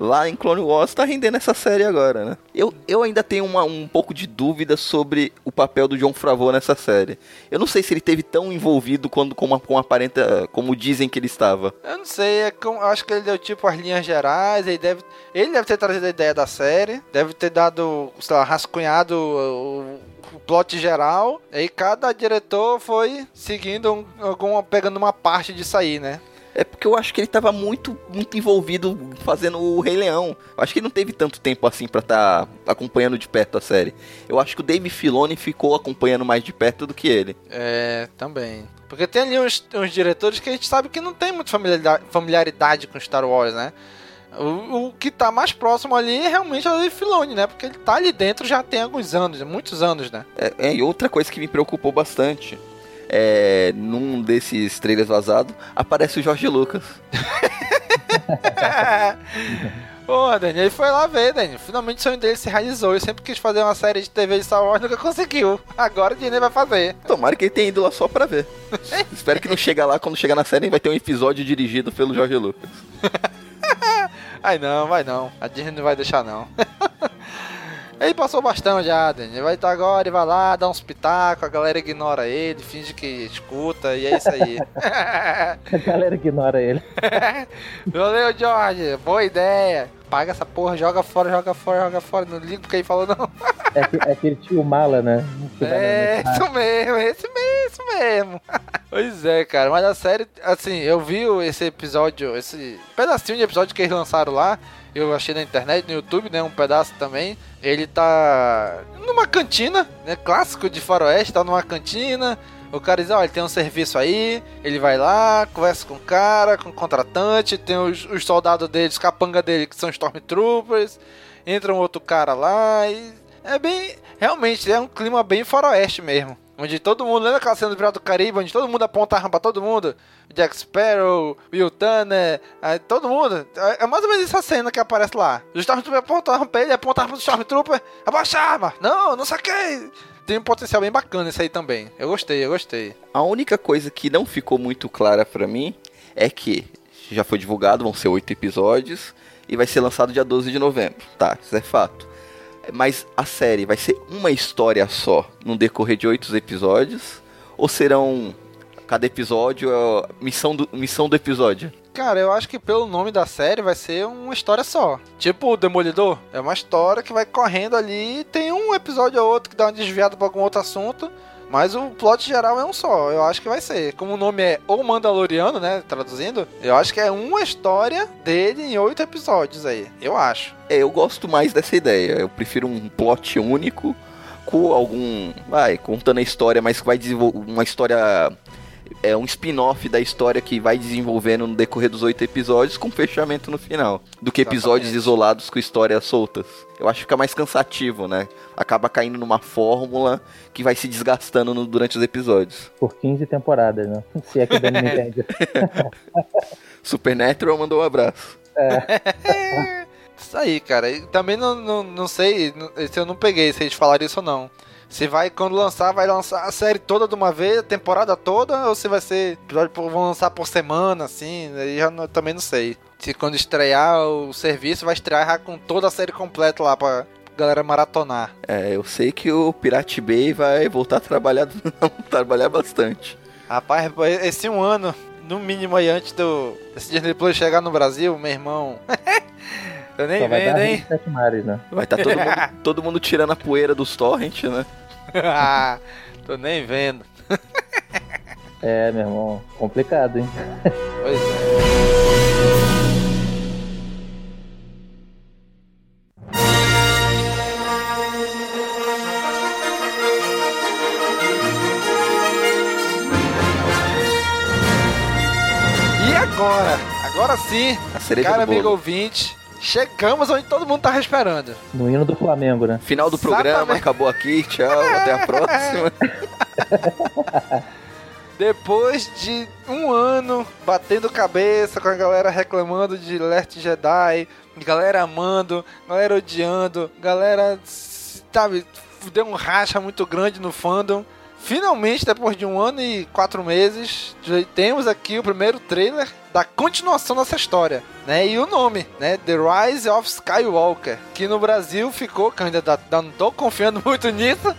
lá em Clone Wars tá rendendo essa série agora, né? Eu, eu ainda tenho uma, um pouco de dúvida sobre o papel do John Favreau nessa série. Eu não sei se ele teve tão envolvido quando com, uma, com aparenta como dizem que ele estava. Eu não sei, é com, acho que ele deu tipo as linhas gerais, ele deve, ele deve ter trazido a ideia da série, deve ter dado, sei lá, rascunhado o, o plot geral, e cada diretor foi seguindo um, alguma, pegando uma parte disso aí, né? É porque eu acho que ele tava muito, muito envolvido fazendo o Rei Leão. Eu acho que ele não teve tanto tempo assim para estar tá acompanhando de perto a série. Eu acho que o Dave Filoni ficou acompanhando mais de perto do que ele. É, também. Porque tem ali uns, uns diretores que a gente sabe que não tem muita familiaridade, familiaridade com Star Wars, né? O, o, que tá mais próximo ali é realmente o Dave Filoni, né? Porque ele tá ali dentro já tem alguns anos, muitos anos, né? É, é e outra coisa que me preocupou bastante é, num desses trailers vazados, aparece o Jorge Lucas. Pô, Daniel, ele foi lá ver, Daniel. Finalmente o sonho dele se realizou. Eu sempre quis fazer uma série de TV de Star Wars, nunca conseguiu. Agora o Disney vai fazer. Tomara que ele tenha ido lá só pra ver. Espero que não chegue lá, quando chegar na série, vai ter um episódio dirigido pelo Jorge Lucas. Ai não, vai não. A Disney não vai deixar não. Ele passou bastante já, Dani. Ele vai estar agora e vai lá, dá uns pitacos, a galera ignora ele, finge que escuta, e é isso aí. a galera ignora ele. Valeu, George. Boa ideia. Paga essa porra, joga fora, joga fora, joga fora. Não ligo porque ele falou não. é, é aquele tio mala, né? É, isso mesmo, esse mesmo, isso mesmo. pois é, cara. Mas a série, assim, eu vi esse episódio, esse pedacinho de episódio que eles lançaram lá. Eu achei na internet, no YouTube, né? Um pedaço também. Ele tá numa cantina, né? Clássico de faroeste, tá numa cantina. O cara diz, olha, tem um serviço aí, ele vai lá, conversa com o cara, com o contratante, tem os, os soldados dele, os capanga dele, que são Stormtroopers, entra um outro cara lá e... É bem... Realmente, é um clima bem faroeste mesmo. Onde todo mundo, lembra aquela cena do Pirata do Caribe, onde todo mundo aponta a arma pra todo mundo? Jack Sparrow, Will Turner, todo mundo. É, é mais ou menos essa cena que aparece lá. O Stormtrooper aponta a arma pra ele, aponta a arma pro Stormtrooper, abaixa a arma! Não, não saquei! Tem um potencial bem bacana isso aí também. Eu gostei, eu gostei. A única coisa que não ficou muito clara pra mim é que já foi divulgado, vão ser oito episódios e vai ser lançado dia 12 de novembro. Tá, isso é fato. Mas a série vai ser uma história só no decorrer de oito episódios? Ou serão cada episódio é missão do, missão do episódio? Cara, eu acho que pelo nome da série vai ser uma história só. Tipo o Demolidor. É uma história que vai correndo ali. Tem um episódio ou outro que dá uma desviada pra algum outro assunto. Mas o plot geral é um só, eu acho que vai ser. Como o nome é O Mandaloriano, né? Traduzindo, eu acho que é uma história dele em oito episódios aí. Eu acho. É, eu gosto mais dessa ideia. Eu prefiro um plot único com algum. Vai, contando a história, mas que vai desenvolver uma história é um spin-off da história que vai desenvolvendo no decorrer dos oito episódios com fechamento no final. Do que episódios Exatamente. isolados com histórias soltas. Eu acho que fica mais cansativo, né? Acaba caindo numa fórmula que vai se desgastando no, durante os episódios. Por 15 temporadas, né? Se é que Dani me entende. Supernatural mandou um abraço. É. Isso aí, cara. E também não, não, não sei se eu não peguei se eles falaram isso ou não. Se vai, quando lançar, vai lançar a série toda de uma vez, a temporada toda, ou se vai ser episódio vão lançar por semana, assim, aí já não, também não sei. Se quando estrear o serviço, vai estrear com toda a série completa lá pra galera maratonar. É, eu sei que o Pirate Bay vai voltar a trabalhar, trabalhar bastante. Rapaz, esse um ano, no mínimo aí antes do esse Disney Plus chegar no Brasil, meu irmão. Eu nem vendo, hein? Mares, né? Vai estar tá todo, mundo, todo mundo tirando a poeira dos torrents, né? Tô nem vendo. é, meu irmão, complicado, hein? Pois é. E agora? Agora sim, cara amigo ouvinte, Chegamos onde todo mundo tava esperando. No hino do Flamengo, né? Final do programa, Exatamente. acabou aqui, tchau, até a próxima. Depois de um ano batendo cabeça com a galera reclamando de Last Jedi, galera amando, galera odiando, galera, sabe, deu um racha muito grande no fandom. Finalmente, depois de um ano e quatro meses, temos aqui o primeiro trailer da continuação dessa história, né? E o nome, né? The Rise of Skywalker, que no Brasil ficou, que eu ainda não tô confiando muito nisso,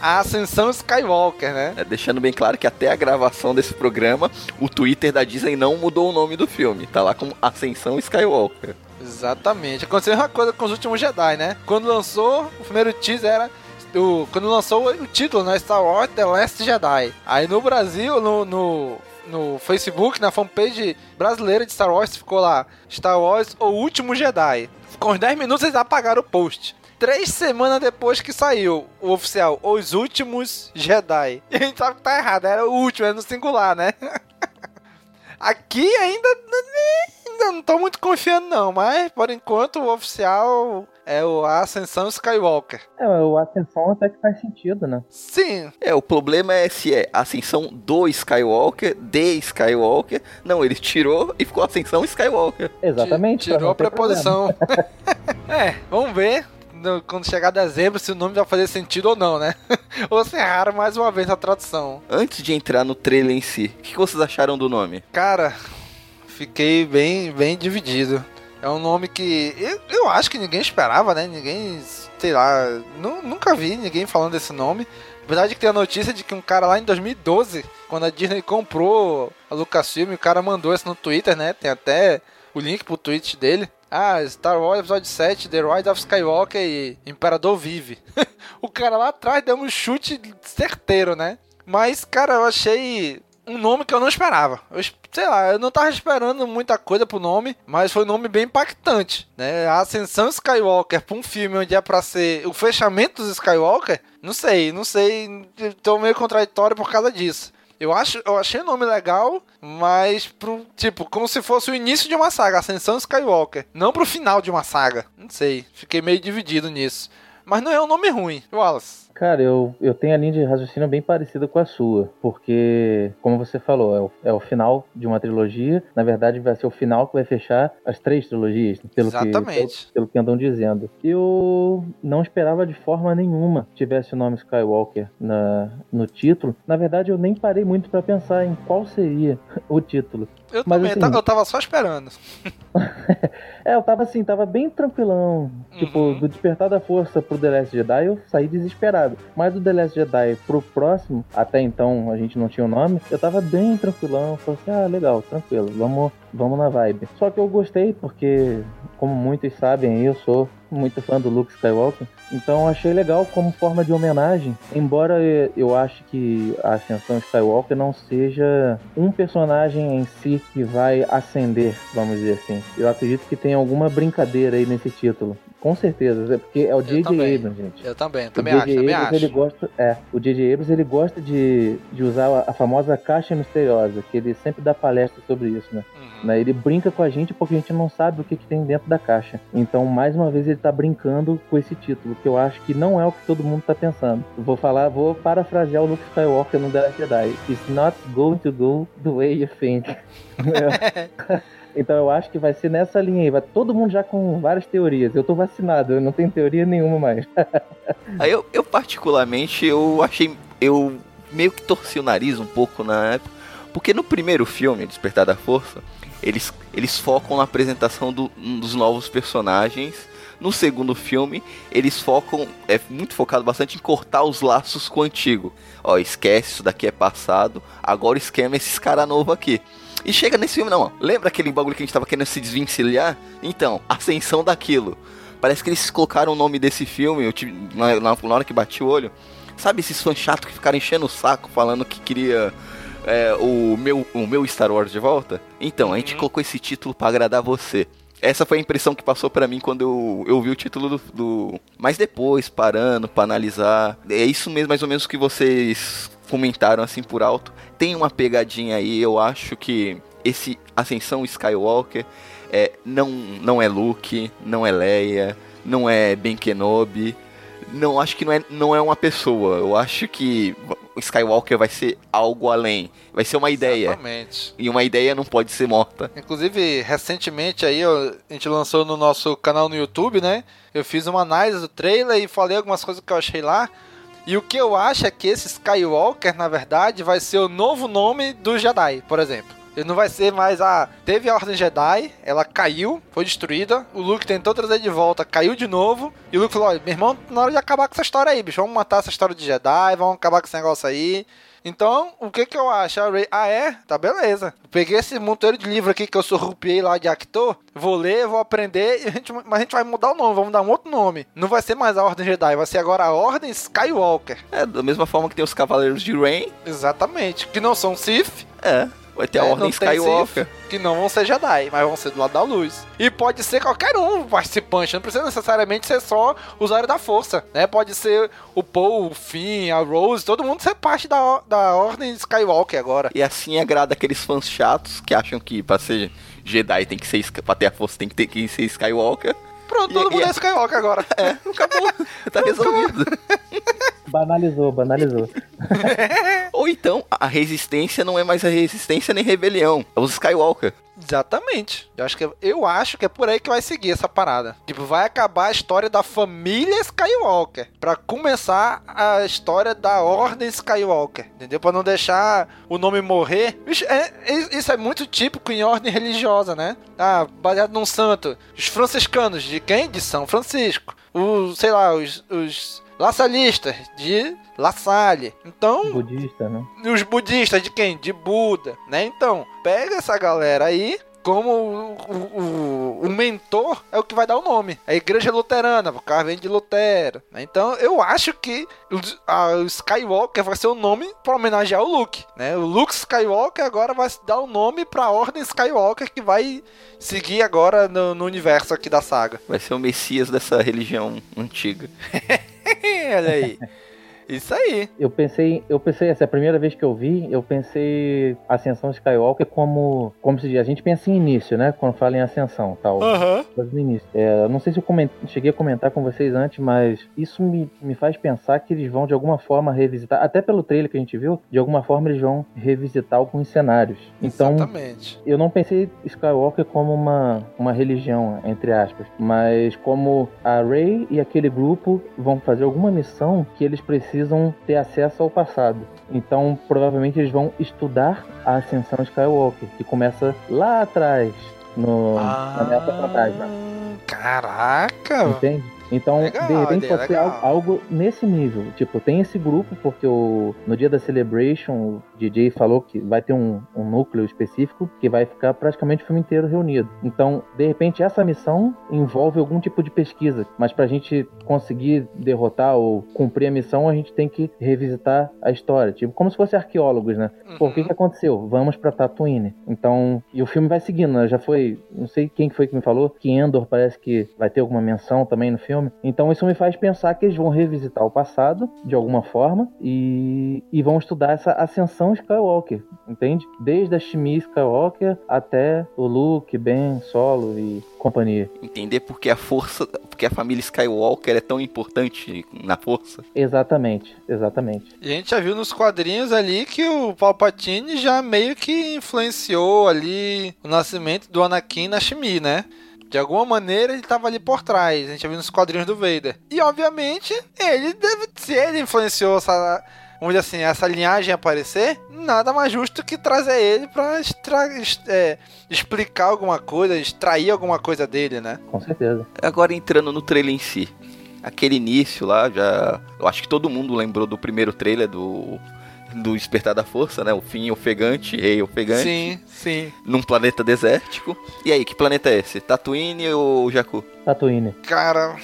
a Ascensão Skywalker, né? É, deixando bem claro que até a gravação desse programa, o Twitter da Disney não mudou o nome do filme. Tá lá como Ascensão Skywalker. Exatamente. Aconteceu uma coisa com os últimos Jedi, né? Quando lançou, o primeiro teaser era o, quando lançou o título, né? Star Wars The Last Jedi. Aí no Brasil, no, no, no Facebook, na fanpage brasileira de Star Wars, ficou lá: Star Wars O Último Jedi. Com uns 10 minutos eles apagaram o post. Três semanas depois que saiu o oficial Os Últimos Jedi. E a gente sabe que tá errado, era o último, era no singular, né? Aqui ainda, ainda não tô muito confiando não, mas por enquanto o oficial é o Ascensão Skywalker. É, o Ascensão até que faz sentido, né? Sim. É, o problema é se é Ascensão do Skywalker, de Skywalker. Não, ele tirou e ficou Ascensão Skywalker. Exatamente. Tirou a preposição. é, vamos ver quando chegar dezembro se o nome vai fazer sentido ou não, né? ou se erraram mais uma vez a tradução. Antes de entrar no trailer em si, o que vocês acharam do nome? Cara, fiquei bem, bem dividido. É um nome que eu, eu acho que ninguém esperava, né? Ninguém, sei lá, nunca vi ninguém falando desse nome. Verdade que tem a notícia de que um cara lá em 2012, quando a Disney comprou a Lucasfilm, o cara mandou isso no Twitter, né? Tem até o link pro tweet dele. Ah, Star Wars Episódio 7, The Rise of Skywalker e Imperador Vive. o cara lá atrás deu um chute certeiro, né? Mas, cara, eu achei um nome que eu não esperava. Eu, sei lá, eu não tava esperando muita coisa pro nome, mas foi um nome bem impactante, né? A Ascensão Skywalker pra um filme onde é pra ser o fechamento dos Skywalker, não sei, não sei, tô meio contraditório por causa disso. Eu, acho, eu achei o nome legal, mas pro, tipo, como se fosse o início de uma saga, Ascensão Skywalker. Não pro final de uma saga. Não sei, fiquei meio dividido nisso. mas não é um nome ruim. Wallace. Cara, eu, eu tenho a linha de raciocínio bem parecida com a sua, porque, como você falou, é o, é o final de uma trilogia. Na verdade, vai ser o final que vai fechar as três trilogias, pelo, que, pelo, pelo que andam dizendo. Eu não esperava de forma nenhuma que tivesse o nome Skywalker na, no título. Na verdade, eu nem parei muito para pensar em qual seria o título. Eu Mas, também, assim, eu tava só esperando. é, eu tava assim, tava bem tranquilão. Tipo, uhum. Tipo, do Despertar da Força pro The Last Jedi, eu saí desesperado. Mas do The Last Jedi pro próximo, até então a gente não tinha o nome, eu tava bem tranquilão. Falei assim, ah, legal, tranquilo, vamos, vamos na vibe. Só que eu gostei porque, como muitos sabem, eu sou muito fã do Luke Skywalker. Então achei legal como forma de homenagem, embora eu ache que a Ascensão Skywalker não seja um personagem em si que vai ascender, vamos dizer assim. Eu acredito que tem alguma brincadeira aí nesse título. Com certeza, é porque é o J.J. Abrams, gente. Eu também, também o acho, também Abrams, acho. Ele gosta, é, o J.J. Abrams ele gosta de, de usar a, famosa caixa misteriosa, que ele sempre dá palestra sobre isso, né? Né? Ele brinca com a gente porque a gente não sabe o que, que tem dentro da caixa. Então, mais uma vez, ele tá brincando com esse título, que eu acho que não é o que todo mundo tá pensando. Vou falar, vou parafrasear o Luke Skywalker no The Last Jedi. It's not going to go the way you think. Então eu acho que vai ser nessa linha aí. Vai todo mundo já com várias teorias. Eu tô vacinado, eu não tenho teoria nenhuma mais. aí eu, eu, particularmente, eu achei. Eu meio que torci o nariz um pouco na época. Porque no primeiro filme, Despertar da Força, eles, eles focam na apresentação do, dos novos personagens. No segundo filme, eles focam, é muito focado bastante em cortar os laços com o antigo. Ó, esquece, isso daqui é passado, agora esquema esses cara novo aqui. E chega nesse filme, não, lembra aquele bagulho que a gente tava querendo se desvencilhar? Então, ascensão daquilo. Parece que eles colocaram o nome desse filme, eu tive, na, na, na hora que bati o olho. Sabe esses fãs chatos que ficaram enchendo o saco falando que queria é, o, meu, o meu Star Wars de volta? Então, a gente uhum. colocou esse título para agradar você. Essa foi a impressão que passou para mim quando eu, eu vi o título do, do. Mas depois, parando para analisar. É isso mesmo, mais ou menos, que vocês comentaram assim por alto. Tem uma pegadinha aí, eu acho que esse Ascensão Skywalker é, não, não é Luke, não é Leia, não é Ben Kenobi. Não, acho que não é, não é uma pessoa. Eu acho que o Skywalker vai ser algo além. Vai ser uma ideia. Exatamente. E uma ideia não pode ser morta. Inclusive, recentemente aí, a gente lançou no nosso canal no YouTube, né? Eu fiz uma análise do trailer e falei algumas coisas que eu achei lá. E o que eu acho é que esse Skywalker, na verdade, vai ser o novo nome do Jedi, por exemplo. Ele não vai ser mais a. Teve a Ordem Jedi, ela caiu, foi destruída. O Luke tentou trazer de volta, caiu de novo. E o Luke falou: meu irmão, na hora de acabar com essa história aí, bicho. Vamos matar essa história de Jedi, vamos acabar com esse negócio aí. Então, o que que eu acho? A Ray, ah, é? Tá beleza. Peguei esse monteiro de livro aqui que eu surrupiei lá de Actor, vou ler, vou aprender, e a gente, mas a gente vai mudar o nome, vamos dar um outro nome. Não vai ser mais a Ordem Jedi, vai ser agora a Ordem Skywalker. É, da mesma forma que tem os Cavaleiros de Rain. Exatamente, que não são Sith. É. Vai ter a é, Ordem Skywalker. que não vão ser Jedi, mas vão ser do lado da luz. E pode ser qualquer um participante, não precisa necessariamente ser só usuário da força, né? Pode ser o Paul, o Finn, a Rose, todo mundo ser parte da, da Ordem Skywalker agora. E assim agrada aqueles fãs chatos que acham que pra ser Jedi tem que ser, pra ter a força tem que, ter, que ser Skywalker. Pronto, todo e, mundo e é Skywalker agora. É, acabou. tá resolvido. Banalizou, banalizou. Ou então, a resistência não é mais a resistência nem rebelião. É os Skywalker. Exatamente. Eu acho, que, eu acho que é por aí que vai seguir essa parada. Tipo, vai acabar a história da família Skywalker. para começar a história da Ordem Skywalker. Entendeu? Pra não deixar o nome morrer. É, é, isso é muito típico em ordem religiosa, né? Ah, baseado num santo. Os franciscanos, de quem? De São Francisco. Os, sei lá, os, os laçalistas de La Salle. Então. Budista, né? Os budistas de quem? De Buda, né? Então, pega essa galera aí. Como o, o, o, mentor é o que vai dar o nome. A igreja luterana, o cara vem de Lutero. Né? Então eu acho que o, Skywalker vai ser o nome para homenagear o Luke. Né? O Luke Skywalker agora vai dar o nome para a Ordem Skywalker que vai seguir agora no, no universo aqui da saga. Vai ser o Messias dessa religião antiga. Olha aí. Isso aí. Eu pensei, eu pensei, essa é a primeira vez que eu vi, eu pensei Ascensão Skywalker como, como se diz, a gente pensa em início, né? Quando fala em ascensão, tal. Aham. Mas no início. É, não sei se eu coment- cheguei a comentar com vocês antes, mas isso me, me faz pensar que eles vão de alguma forma revisitar, até pelo trailer que a gente viu, de alguma forma eles vão revisitar alguns cenários. Então, Exatamente. eu não pensei Skywalker como uma, uma religião, entre aspas, mas como a Rey e aquele grupo vão fazer alguma missão que eles precisam ter acesso ao passado. Então, provavelmente eles vão estudar a ascensão Skywalker, que começa lá atrás, no, na Ameaça Fantasma. Caraca! Entende? Então, Legal, de repente pode ser algo, algo nesse nível. Tipo, tem esse grupo, porque o, no dia da Celebration, o DJ falou que vai ter um, um núcleo específico que vai ficar praticamente o filme inteiro reunido. Então, de repente, essa missão envolve algum tipo de pesquisa. Mas pra gente conseguir derrotar ou cumprir a missão, a gente tem que revisitar a história. Tipo, como se fosse arqueólogos, né? Pô, o que, que aconteceu? Vamos pra Tatooine. Então, e o filme vai seguindo, né? Já foi, não sei quem foi que me falou, que Endor parece que vai ter alguma menção também no filme. Então, isso me faz pensar que eles vão revisitar o passado, de alguma forma, e, e vão estudar essa ascensão Skywalker, entende? Desde a Shmi Skywalker até o Luke, Ben, Solo e companhia. Entender porque a força, porque a família Skywalker é tão importante na força. Exatamente, exatamente. E a gente já viu nos quadrinhos ali que o Palpatine já meio que influenciou ali o nascimento do Anakin na Shmi, né? De alguma maneira ele estava ali por trás. A gente já viu nos quadrinhos do Vader. E obviamente, ele deve. Se ele influenciou essa. Vamos dizer assim, essa linhagem aparecer, nada mais justo que trazer ele pra extra- est- é, explicar alguma coisa, extrair alguma coisa dele, né? Com certeza. Agora entrando no trailer em si. Aquele início lá, já. Eu acho que todo mundo lembrou do primeiro trailer do. Do Despertar da Força, né? O fim ofegante, rei ofegante. Sim, sim. Num planeta desértico. E aí, que planeta é esse? Tatooine ou Jakku? Tatooine. Cara,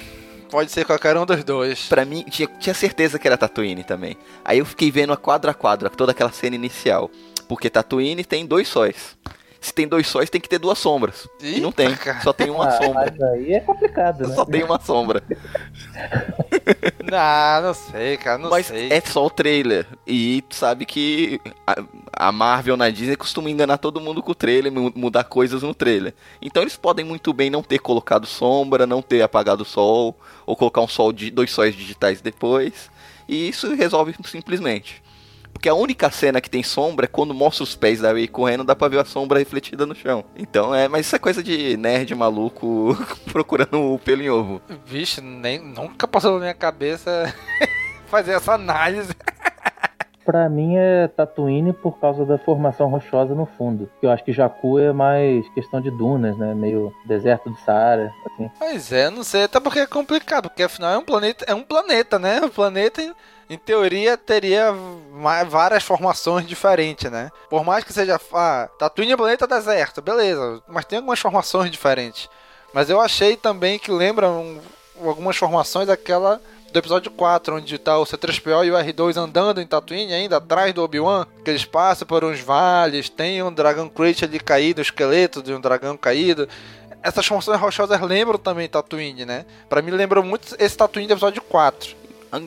pode ser qualquer um dos dois. Pra mim, tinha, tinha certeza que era Tatooine também. Aí eu fiquei vendo a quadra a quadra, toda aquela cena inicial. Porque Tatooine tem dois sóis. Se tem dois sóis, tem que ter duas sombras. e não tem, só tem uma Ah, sombra. Mas aí é complicado, né? Só tem uma sombra. Não, não sei, cara, não Mas sei. é só o trailer. E tu sabe que a, a Marvel na Disney costuma enganar todo mundo com o trailer, mu- mudar coisas no trailer. Então eles podem muito bem não ter colocado sombra, não ter apagado o sol, ou colocar um sol de dois sóis digitais depois. E isso resolve simplesmente. Porque a única cena que tem sombra é quando mostra os pés da Rey correndo, dá pra ver a sombra refletida no chão. Então é, mas isso é coisa de nerd maluco procurando o pelo em ovo. Vixe, nem, nunca passou na minha cabeça fazer essa análise. Pra mim é Tatooine por causa da formação rochosa no fundo. Que eu acho que Jakku é mais questão de dunas, né? Meio deserto do Saara, assim. Pois é, não sei, até porque é complicado, porque afinal é um planeta, é um planeta, né? O planeta, em, teoria, teria várias formações diferentes, né? Por mais que seja, ah, Tatooine é um planeta deserto, beleza, mas tem algumas formações diferentes. Mas eu achei também que lembram algumas formações daquela do episódio 4, onde tá o C3PO e o R2 andando em Tatooine ainda, atrás do Obi-Wan, que eles passam por uns vales, tem um Dragon Crate ali caído, um esqueleto de um dragão caído. Essas formações rochosas lembram também Tatooine, né? Pra mim lembrou muito esse Tatooine do episódio 4.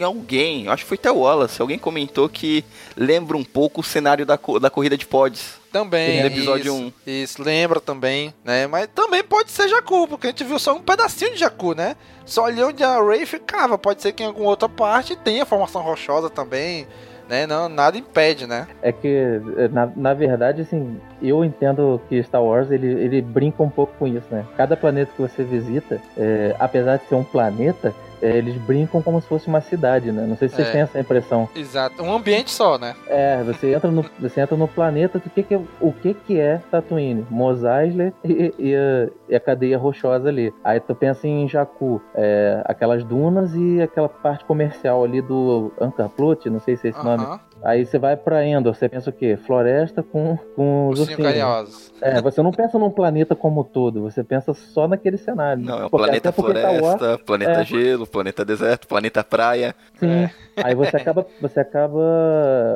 Alguém, eu acho que foi até o Wallace, alguém comentou que lembra um pouco o cenário da, da corrida de pods. Também, No episódio isso, 1. Isso, lembra também, né? Mas também pode ser Jakku, porque a gente viu só um pedacinho de Jakku, né? Só ali onde a Rey ficava. Pode ser que em alguma outra parte tenha formação rochosa também, né? Não, nada impede, né? É que, na, na verdade, assim, eu entendo que Star Wars ele, ele brinca um pouco com isso, né? Cada planeta que você visita, é, apesar de ser um planeta, é, eles brincam como se fosse uma cidade, né? Não sei se vocês É. têm essa impressão. Exato. Um ambiente só, né? É, você entra no, você entra no planeta, o que que é, o que que é Tatooine? Mos Eisley e, e a, e a cadeia rochosa ali. Aí tu pensa em Jakku, é, aquelas dunas e aquela parte comercial ali do Anchor Plot, não sei se é esse nome. Aí você vai pra Endor, você pensa o quê? Floresta com, com os Ursinho ursinhos. carinhosos. É, você não pensa num planeta como um todo, você pensa só naquele cenário. Não, é o Porque- planeta Star floresta, Wars- planeta é, gelo, planeta deserto, planeta praia. Sim. Aí você acaba, você acaba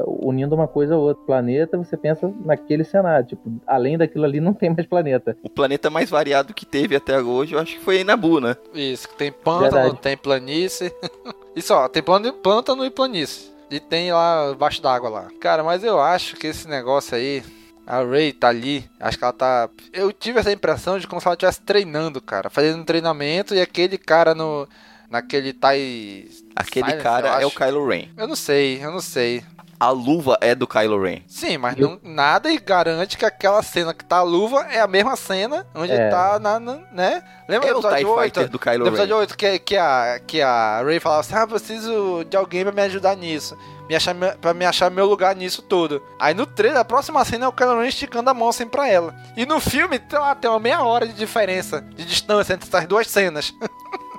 unindo uma coisa a outra. Planeta, você pensa naquele cenário. Tipo, além daquilo ali, não tem mais planeta. O planeta mais variado que teve até hoje, eu acho que foi Nabu, né? Isso, que tem pântano, Verdade. tem planície. Isso, ó, tem plântano e planície. E tem lá embaixo d'água lá. Cara, mas eu acho que esse negócio aí. A Ray tá ali. Acho que ela tá. Eu tive essa impressão de como se ela estivesse treinando, cara. Fazendo um treinamento e aquele cara no. Naquele Tai. Aquele Silence, cara é o. Kylo Ren. Eu não sei, eu não sei. A luva é do Kylo Ren. Sim, mas não, nada garante que aquela cena que tá a luva é a mesma cena onde É. tá na, na- né? Lembra É do o TIE episódio 8? Fighter do Kylo no episódio Ren. 8 que, que, a, que a Ray falava assim, ah, preciso de alguém pra me ajudar nisso. Me achar, pra me achar meu lugar nisso tudo. Aí no trailer, a próxima cena é o Kylo Ren esticando a mão assim pra ela. E no filme, sei lá, tem uma meia hora de diferença, de distância entre essas duas cenas.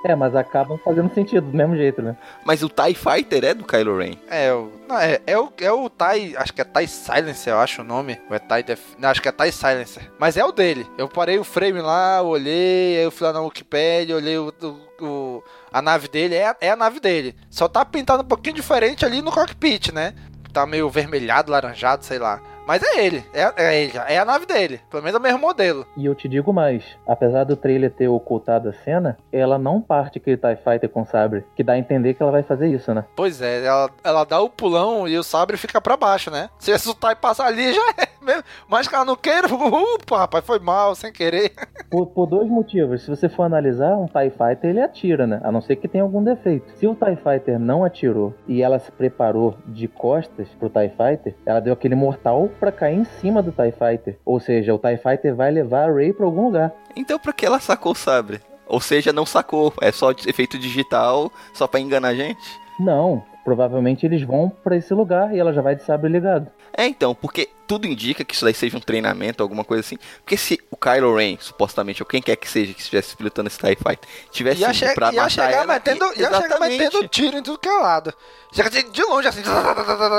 É, mas acabam fazendo sentido do mesmo jeito, né? Mas o TIE Fighter é do Kylo Ren. É, o, não, é, é o, é o TIE, acho que é TIE Silencer, eu acho o nome. Ou é TIE Def, não, acho que é TIE Silencer. Mas é o dele. Eu parei o frame lá, olhei, aí eu fui lá na Wikipedia, olhei o, o- o- a nave dele, é, a- é a nave dele. Só tá pintado um pouquinho diferente ali no cockpit, né? Tá meio vermelhado, laranjado, sei lá. Mas é ele, é, é ele, é a nave dele. Pelo menos é o mesmo modelo. E eu te digo mais, apesar do trailer ter ocultado a cena, ela não parte aquele TIE Fighter com sabre, que dá a entender que ela vai fazer isso, né? Pois é, ela, ela dá o pulão e o sabre fica pra baixo, né? Se o TIE passar ali, já é mesmo. Mas que ela não queira, upa, rapaz, foi mal, sem querer. Por, por dois motivos. Se você for analisar, um TIE Fighter ele atira, né? A não ser que tenha algum defeito. Se o TIE Fighter não atirou e ela se preparou de costas pro TIE Fighter, ela deu aquele mortal pra cair em cima do TIE Fighter. Ou seja, o TIE Fighter vai levar a Rey pra algum lugar. Então pra que ela sacou o sabre? Ou seja, não sacou. É só efeito digital, só pra enganar a gente? Não, provavelmente eles vão pra esse lugar e ela já vai de sabre ligado. É, então, porque tudo indica que isso daí seja um treinamento, alguma coisa assim. Porque se o Kylo Ren, supostamente, ou quem quer que seja que estivesse pilotando esse TIE Fighter, tivesse Ia, ido che pra ia matar chegar ela, metendo, ia chegar metendo tiro em tudo que é lado. Chega assim, de longe, assim,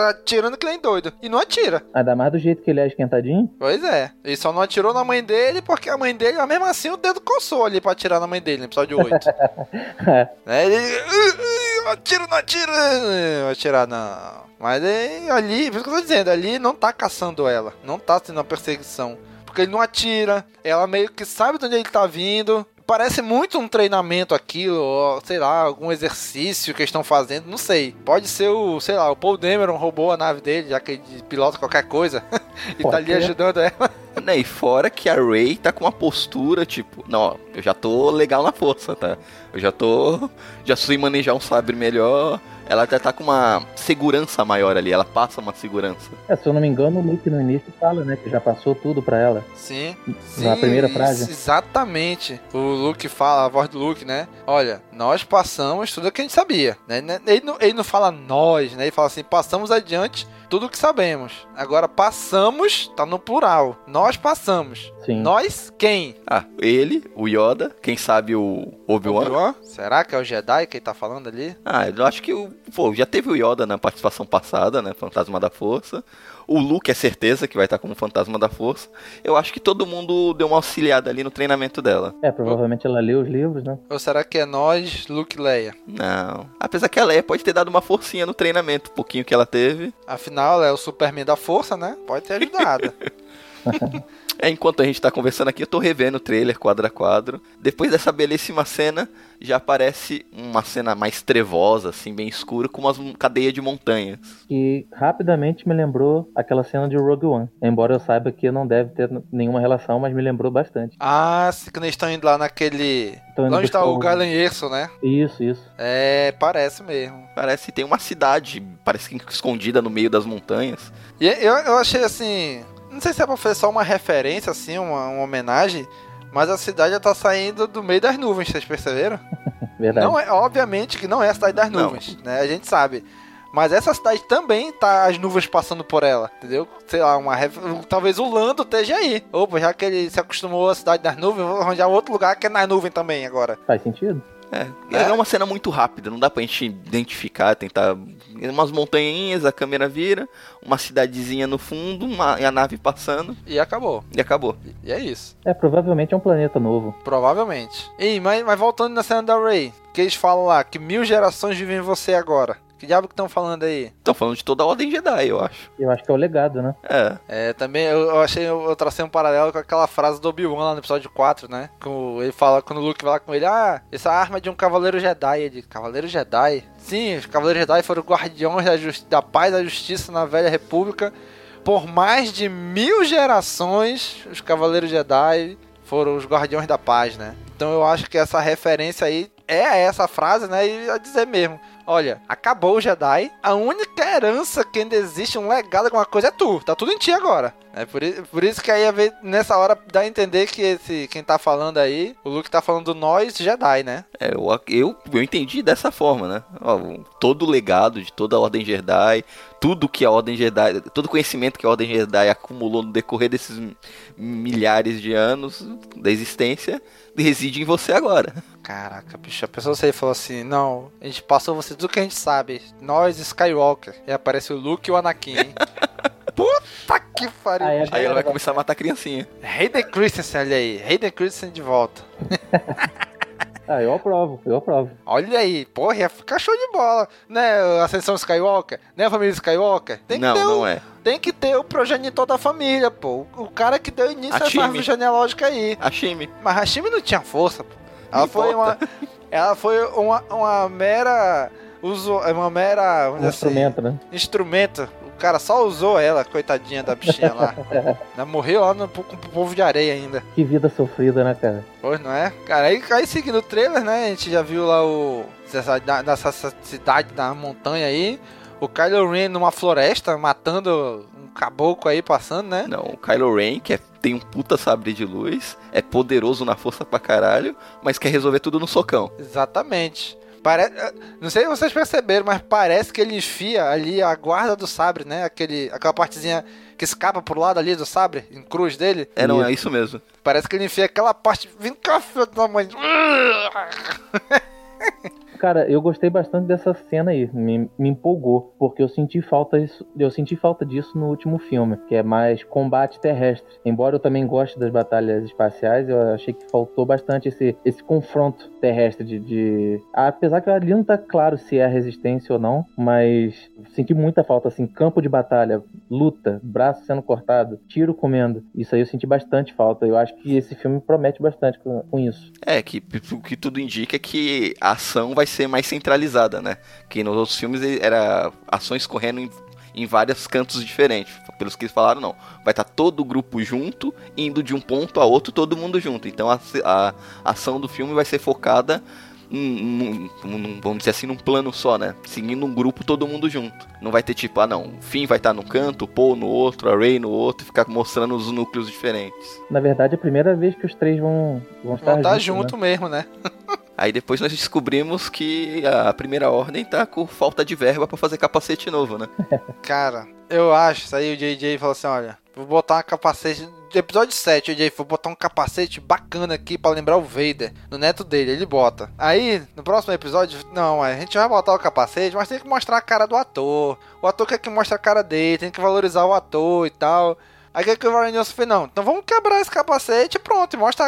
atirando que nem doido. E não atira. Ainda mais do jeito que ele é esquentadinho. Pois é. Ele só não atirou na mãe dele porque a mãe dele, mesmo assim, o dedo coçou ali pra atirar na mãe dele no episódio 8. né? Ele. "Uh, uh, Atira, não atira! Vai atirar, não. Mas é, ali, por isso que eu tô dizendo, ali não tá caçando ela. Não tá sendo uma perseguição. Porque ele não atira. Ela meio que sabe de onde ele tá vindo. Parece muito um treinamento aquilo, ou, sei lá, algum exercício que eles estão fazendo, não sei. Pode ser o, sei lá, o Paul Dameron roubou a nave dele, já que ele pilota qualquer coisa, e Pode tá ali ser. ajudando ela. Né, e fora que a Ray tá com uma postura, tipo, não, eu já tô legal na força, tá? Eu já tô. Já sei manejar um sabre melhor. Ela já tá com uma segurança maior ali, ela passa uma segurança. É, se eu não me engano, o Luke no início fala, né? Que já passou tudo pra ela. Sim. Na primeira frase. Exatamente. O Luke fala, a voz do Luke, né? Olha, nós passamos tudo o que a gente sabia. Né? Ele, não, ele não fala nós, né? Ele fala assim, passamos adiante tudo o que sabemos. Agora, passamos, tá no plural. Nós passamos. Sim. Nós quem? Ah, ele, o Yoda, quem sabe o Obi-Wan. Obi-Wan? Será que é o Jedi que ele tá falando ali? Ah, eu acho que o. Pô, já teve o Yoda na participação passada, né? Fantasma da Força. O Luke é certeza que vai estar como Fantasma da Força. Eu acho que todo mundo deu uma auxiliada ali no treinamento dela. É, provavelmente ela leu os livros, né? Ou será que é nós, Luke e Leia? Não. Apesar que a Leia pode ter dado uma forcinha no treinamento, um pouquinho que ela teve. Afinal, ela é o Superman da força, né? Pode ter ajudado. É, enquanto a gente tá conversando aqui, eu tô revendo o trailer quadro a quadro. Depois dessa belíssima cena, já aparece uma cena mais trevosa, assim, bem escura, com umas cadeias de montanhas. E rapidamente me lembrou aquela cena de Rogue One. Embora eu saiba que não deve ter nenhuma relação, mas me lembrou bastante. ah, se quando eles estão indo lá naquele. Indo Lá onde tá o Erso, né? Isso, isso. É, parece mesmo. Parece que tem uma cidade, parece que escondida no meio das montanhas. E eu, eu achei assim. Não sei se é pra fazer só uma referência, assim, uma, uma homenagem. Mas a cidade já tá saindo do meio das nuvens, vocês perceberam? Verdade. Não é, obviamente que não é a cidade das Não. nuvens, né? A gente sabe. Mas essa cidade também tá as nuvens passando por ela, entendeu? Sei lá, uma ref- talvez o Lando esteja aí. Opa, já que ele se acostumou à cidade das nuvens, vou arranjar outro lugar que é na nuvem também agora. Faz sentido? É, é uma cena muito rápida, não dá pra gente identificar, tentar. Umas montanhinhas, a câmera vira, uma cidadezinha no fundo, uma, e a nave passando, E acabou. e acabou. E é isso. É, provavelmente é um planeta novo. Provavelmente. E mas, mas voltando na cena da Ray, que eles falam lá que mil gerações vivem em você agora. Que diabo que estão falando aí? Estão falando de toda a Ordem Jedi, eu acho. Eu acho que é o legado, né? É. É, também eu, eu achei, eu, eu tracei um paralelo com aquela frase do Obi-Wan lá no episódio 4, né? Com, ele fala, quando o Luke vai lá com ele, ah, essa arma é de um Cavaleiro Jedi. Ele, Cavaleiro Jedi? Sim, os Cavaleiros Jedi foram guardiões da, justi- da paz e da justiça na Velha República. Por mais de mil gerações, os Cavaleiros Jedi foram os guardiões da paz, né? Então eu acho que essa referência aí é essa frase, né? E a dizer mesmo. Olha, acabou o Jedi. A única herança que ainda existe, um legado, alguma coisa, é tu. Tá tudo em ti agora. É por, por isso que aí, nessa hora, dá a entender que esse, quem tá falando aí, o Luke tá falando nós Jedi, né? É, eu, eu, eu entendi dessa forma, né? Ó, todo o legado de toda a Ordem Jedi, tudo que a Ordem Jedi, todo o conhecimento que a Ordem Jedi acumulou no decorrer desses mi- milhares de anos da existência, reside em você agora. Caraca, bicho, a pessoa você falou assim: não, a gente passou você tudo que a gente sabe. Nós, Skywalker. E aparece o Luke e o Anakin, hein? Puta que pariu. Ah, é. Aí ela vai começar a matar a criancinha. Hayden Christensen, olha aí. Hayden Christensen de volta. Ah, eu aprovo, eu aprovo. Olha aí, porra, ia ficar show de bola. Né, Ascensão Skywalker? Né, a família Skywalker? Tem que Não, ter não o, é. Tem que ter o progenitor da família, pô. O cara que deu início a essa árvore genealógica aí. A Shime. Mas Hashimi não tinha força, pô. Ela Não foi uma. importa. Ela foi uma, uma mera. Uso, uma mera. Um assim, instrumento, né? instrumento. O cara só usou ela, coitadinha da bichinha lá. Ela morreu lá no, com o povo de areia ainda. Que vida sofrida, né, cara? Pois não é? Cara, aí, aí seguindo o trailer, né? A gente já viu lá o. Nessa essa cidade da montanha aí. O Kylo Ren numa floresta, matando um caboclo aí passando, né? Não, o Kylo Ren, que é- tem um puta sabre de luz, é poderoso na força pra caralho, mas quer resolver tudo no socão. Exatamente. Pare... Não sei se vocês perceberam, mas parece que ele enfia ali a guarda do sabre, né? Aquele, aquela partezinha que escapa pro lado ali do sabre, em cruz dele. É, não, é isso mesmo. Parece que ele enfia aquela parte. Vem cá, filho da mãe. Cara, eu gostei bastante dessa cena aí, me, me empolgou, porque eu senti falta eu senti falta disso no último filme, que é mais combate terrestre. Embora eu também goste das batalhas espaciais, eu achei que faltou bastante esse, esse confronto terrestre de, de- apesar que ali não tá claro se é a resistência ou não, mas senti muita falta assim, campo de batalha, luta, braço sendo cortado, tiro comendo. Isso aí eu senti bastante falta. Eu acho que esse filme promete bastante com, com isso. É, que o que tudo indica é que a ação vai ser mais centralizada, né? Que nos outros filmes era ações correndo em, em vários cantos diferentes. Pelos que eles falaram, não. Vai estar todo o grupo junto, indo de um ponto a outro, todo mundo junto. Então a, a ação do filme vai ser focada num, num- num- vamos dizer assim, num plano só, né? Seguindo um grupo, todo mundo junto. Não vai ter tipo, ah não, o Finn vai estar num canto, o Paul no outro, a Rey no outro, e ficar mostrando os núcleos diferentes. Na verdade, é a primeira vez que os três vão, vão estar Vão tá juntos, junto né? mesmo, né? Aí depois nós descobrimos que a primeira ordem tá com falta de verba pra fazer capacete novo, né? Cara, eu acho. Isso aí o JJ falou assim: olha, vou botar um capacete. Episódio 7, o JJ vou botar um capacete bacana aqui pra lembrar o Vader, no neto dele, ele bota. Aí, no próximo episódio, não, a gente vai botar o capacete, mas tem que mostrar a cara do ator. O ator quer que mostre a cara dele, tem que valorizar o ator e tal. Aí o que que o Ryan Johnson fez? Não, então vamos quebrar esse capacete e pronto, mostra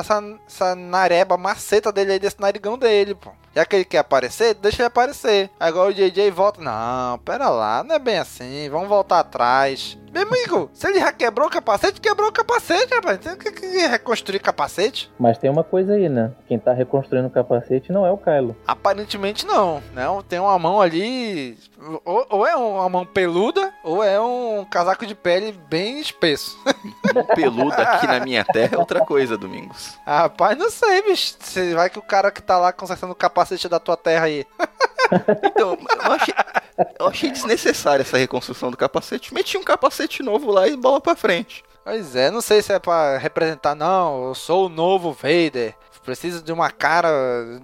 essa, essa nareba maceta dele aí, desse narigão dele, pô. Já que ele quer aparecer, deixa ele aparecer. Agora o JJ volta. Não, pera lá, não é bem assim. Vamos voltar atrás. Meu amigo, se ele já quebrou o capacete, quebrou o capacete, rapaz. Tem que, que reconstruir capacete? Mas tem uma coisa aí, né? Quem tá reconstruindo o capacete não é o Kylo. Aparentemente não, né? Tem uma mão ali. Ou, ou é uma mão peluda, ou é um casaco de pele bem espesso. Peluda aqui na minha terra é outra coisa, Domingos. Rapaz, não sei, bicho. Você vai que o cara que tá lá consertando o capacete da tua terra aí. Então, eu achei, eu achei desnecessária essa reconstrução do capacete. Meti um capacete novo lá e bola pra frente. Pois é, não sei se é pra representar, não. Eu sou o novo Vader. Preciso de uma cara,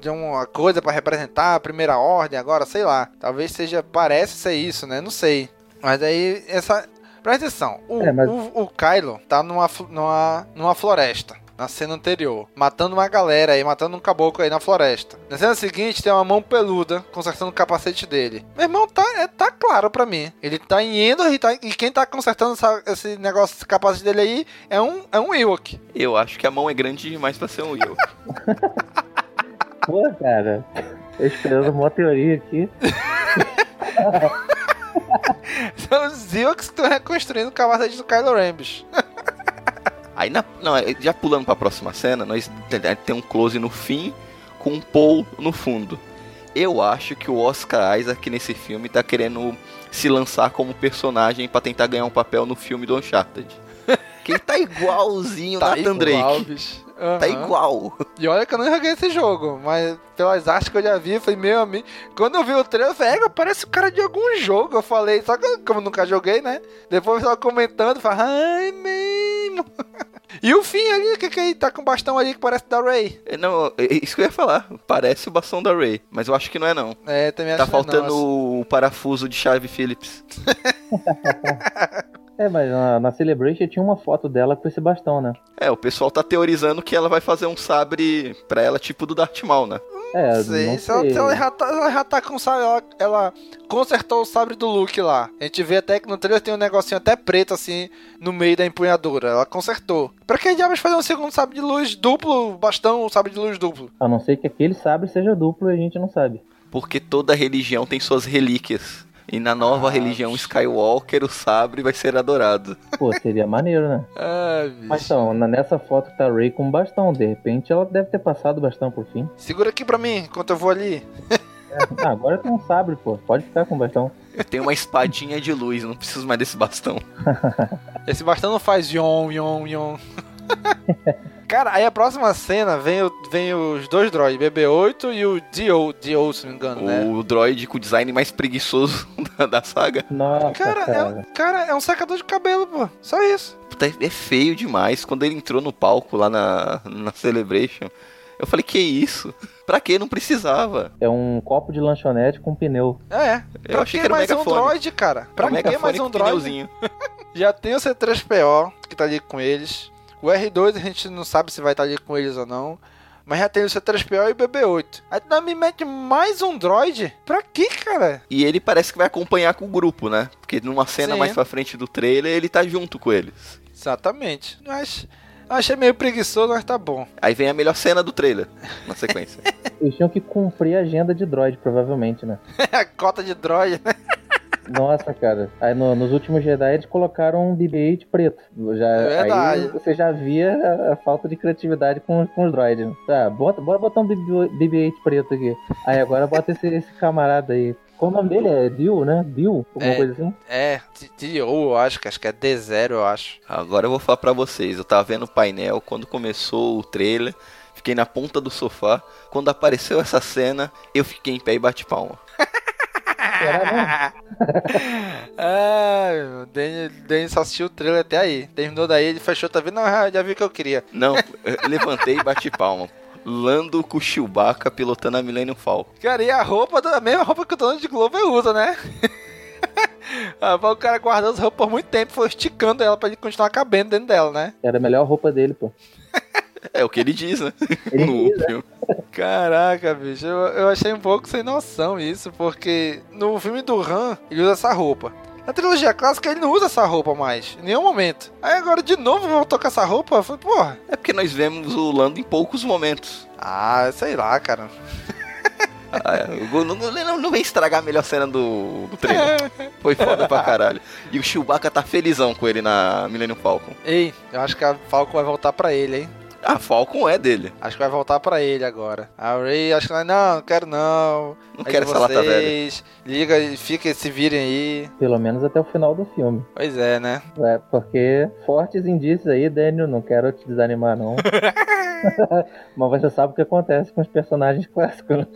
de uma coisa pra representar a primeira ordem agora, sei lá. Talvez seja, parece ser isso, né? Não sei. Mas aí, essa. Presta atenção, o, É, mas- o, o Kylo tá numa, numa, numa floresta. Na cena anterior, matando uma galera aí, matando um caboclo aí na floresta. Na cena seguinte, tem uma mão peluda consertando o capacete dele. Meu irmão, tá, é, tá claro pra mim. Ele tá em Endor e, tá, e quem tá consertando essa- esse negócio, esse capacete dele aí, é um, é um Ewok. Eu acho que a mão é grande demais pra ser um Will. Pô, cara, eu esperando uma teoria aqui. São os Ewoks que estão reconstruindo o capacete do Kylo Ren, bicho. Aí, na, não, já pulando pra próxima cena, nós tem um close no fim com um Paul no fundo. Eu acho que o Oscar Isaac nesse filme tá querendo se lançar como personagem para tentar ganhar um papel no filme do Uncharted. que ele tá igualzinho Tá Nathan igual, Drake. bicho. Tá Aham. igual. E olha que eu não joguei esse jogo, mas pelas artes que eu já vi, eu falei, meu amigo. Quando eu vi o trailer, eu falei, "É, parece o cara de algum jogo. Eu falei, só que eu- como eu nunca joguei, né? Depois eu tava comentando, eu falei, ai, mesmo. E o fim ali, o que que é? aí? Tá com um bastão ali que parece da Ray. É, Não, é isso que eu ia falar. Parece o bastão da Ray, mas eu acho que não é não. É, também Tá acho que não, faltando assim. o parafuso de chave Phillips. É, mas na, na Celebration tinha uma foto dela com esse bastão, né? É, o pessoal tá teorizando que ela vai fazer um sabre pra ela tipo do Darth Maul, né? É, Sei, não se ela, sei. se ela já tá, ela já tá com o sabre, ela, ela consertou o sabre do Luke lá. A gente vê até que no trailer tem um negocinho até preto assim no meio da empunhadura. Ela consertou. Pra que diabos fazer um segundo sabre de luz duplo, bastão, sabre de luz duplo? A não ser que aquele sabre seja duplo e a gente não sabe. Porque toda religião tem suas relíquias. E na nova religião Skywalker, o sabre vai ser adorado. Pô, seria maneiro, né? Ah, bicho. Mas então, nessa foto tá a Ray com bastão. De repente ela deve ter passado o bastão por fim. Segura aqui pra mim enquanto eu vou ali. Ah, agora tem um sabre, pô. Pode ficar com bastão. Eu tenho uma espadinha de luz, não preciso mais desse bastão. Esse bastão não faz yon, yon, yon. Cara, aí a próxima cena vem, o- vem os dois droids, BB-8 e o D.O., D.O., se não me engano, né? O droid com o design mais preguiçoso da, da saga. Nossa, Cara, cara. é, um- cara, é um secador de cabelo, pô. Só isso. Puta, é feio demais. Quando ele entrou no palco lá na, na Celebration, eu falei, que isso? Pra que? Não precisava. É um copo de lanchonete com pneu. É. Eu pra achei que que era um mais um droid, cara? Pra Um que mais um droid? Já tem o C3PO, que tá ali com eles. O R2 a gente não sabe se vai estar ali com eles ou não. Mas já tem o C3PO e o BB-8. Aí tu me mete mais um droid? Pra que, cara? E ele parece que vai acompanhar com o grupo, né? Porque numa cena Sim. mais pra frente do trailer, ele tá junto com eles. Exatamente. Mas achei meio preguiçoso, mas tá bom. Aí vem a melhor cena do trailer, na sequência. Eles tinham que cumprir a agenda de droid, provavelmente, né? a cota de droid, né? Nossa, cara. Aí no- nos últimos Jedi eles colocaram um BB-8 preto. Já, É verdade. Aí você já via a, a falta de criatividade com, com os droids. né? Tá, bota, bora botar um BB-8 preto aqui. Aí agora bota esse, esse camarada aí. Qual o nome dele? É Bill, né? Bill? Alguma É. coisa assim? É, D.O., eu acho, que acho que é D0, eu acho. Agora eu vou falar pra vocês. Eu tava vendo o painel quando começou o trailer. Fiquei na ponta do sofá. Quando apareceu essa cena, eu fiquei em pé e bati palma. Ai, o Danny, Danny só assistiu o trailer até aí. Terminou daí, ele fechou, tá vendo? Não, já- vi o que eu queria. Não, eu levantei e bati palma. Lando com o Chewbacca pilotando a Millennium Falcon. Cara, e a roupa, da- a mesma roupa que o dono de Glover usa, né? ah, o cara guardou as roupas por muito tempo, foi esticando ela pra ele continuar cabendo dentro dela, né? Era a melhor roupa dele, pô. É o que ele diz, né? Ele no diz, né? filme. Caraca, bicho, eu, eu achei um pouco sem noção isso, porque no filme do Han, ele usa essa roupa. Na trilogia clássica, ele não usa essa roupa mais, em nenhum momento. Aí agora, de novo, voltou com essa roupa? Eu falei, porra. É porque nós vemos o Lando em poucos momentos. Ah, sei lá, cara. Ah, é, não, não, não vem estragar a melhor cena do, do trailer. Foi foda pra caralho. E o Chewbacca tá felizão com ele na Millennium Falcon. Ei, eu acho que a Falcon vai voltar pra ele, hein? A Falcon é dele. Acho que vai voltar pra ele agora. A Ray, acho que vai, não, não quero não. Não Aí quero essa lata velha. vocês, Liga e fica, se virem aí. Pelo menos até o final do filme. Pois é, né? É, porque fortes indícios aí, Daniel, não quero te desanimar, não. Mas você sabe o que acontece com os personagens clássicos, né?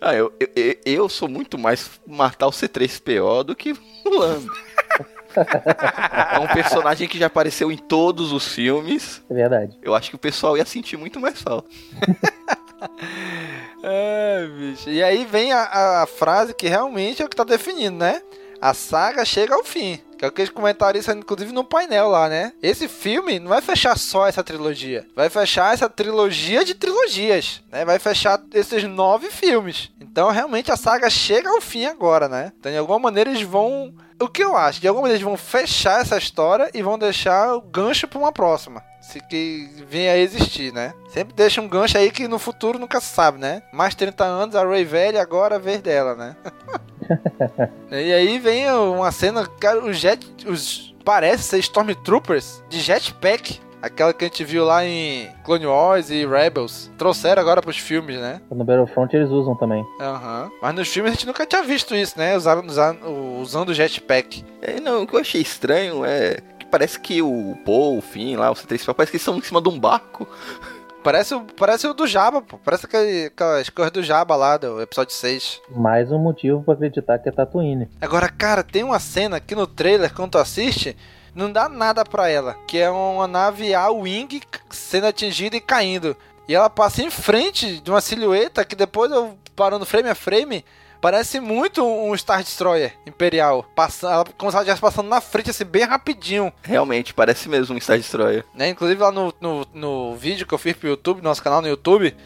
Ah, eu, eu, eu- eu sou muito mais matar o C3PO do que o Lando. É um personagem que já apareceu em todos os filmes. É verdade. Eu acho que o pessoal ia sentir muito mais falta. É, bicho. E aí vem a, a frase que realmente é o que tá definindo, né? A saga chega ao fim. Que é o que eles comentaram isso, inclusive, no painel lá, né? Esse filme não vai fechar só essa trilogia. Vai fechar essa trilogia de trilogias, né? Vai fechar esses nove filmes. Então, realmente, a saga chega ao fim agora, né? Então, de alguma maneira, eles vão O que eu acho? De alguma maneira eles vão fechar essa história e vão deixar o gancho pra uma próxima. Se que venha a existir, né? Sempre deixa um gancho aí que no futuro nunca se sabe, né? Mais 30 anos, a Ray velha, agora a vez dela, né? e aí vem uma cena, cara, os jet. Os, parece ser Stormtroopers de jetpack. Aquela que a gente viu lá em Clone Wars e Rebels. Trouxeram agora pros filmes, né? No Battlefront eles usam também. Aham. Uhum. Mas nos filmes a gente nunca tinha visto isso, né? Usando, usando, usando o jetpack. É, não, o que eu achei estranho é que parece que o Paul, o Finn lá, o C3PO, parece que eles estão em cima de um barco. Parece, parece o do Jabba, pô. Parece aquele, aquelas coisas do Jabba lá, do episódio 6. Mais um motivo para acreditar que é Tatooine. Agora, cara, tem uma cena aqui no trailer, quando tu assiste, não dá nada pra ela. Que é uma nave A-Wing sendo atingida e caindo. E ela passa em frente de uma silhueta que depois eu parando frame a frame. Parece muito um Star Destroyer Imperial. Passando, ela, como se ela estivesse passando na frente, assim, bem rapidinho. Realmente, parece mesmo um Star Destroyer. Né? Inclusive lá no, no, no vídeo que eu fiz pro YouTube, nosso canal no YouTube,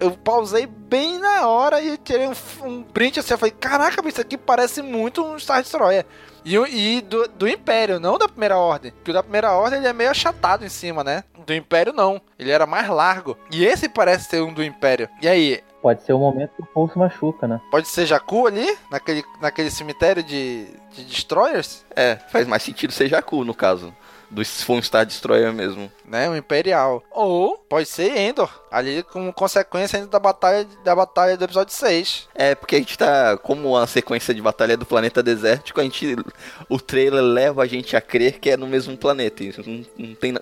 eu pausei bem na hora e tirei um, um print assim. Eu falei, caraca, isso aqui parece muito um Star Destroyer. E, e do, do, Império, não da Primeira Ordem. Porque o da Primeira Ordem ele é meio achatado em cima, né? Do Império não. Ele era mais largo. E esse parece ser um do Império. E aí? Pode ser o momento que o Paul se machuca, né? Pode ser Jakku ali? Naquele, naquele cemitério de, de Destroyers? É, faz mais sentido ser Jakku no caso do Full Star Destroyer mesmo. Né, o Imperial. Ou pode ser Endor, ali como consequência da batalha, da batalha do episódio 6. É, porque a gente tá, como a sequência de batalha do planeta desértico, a gente, o trailer leva a gente a crer que é no mesmo planeta. Isso não, não tem não,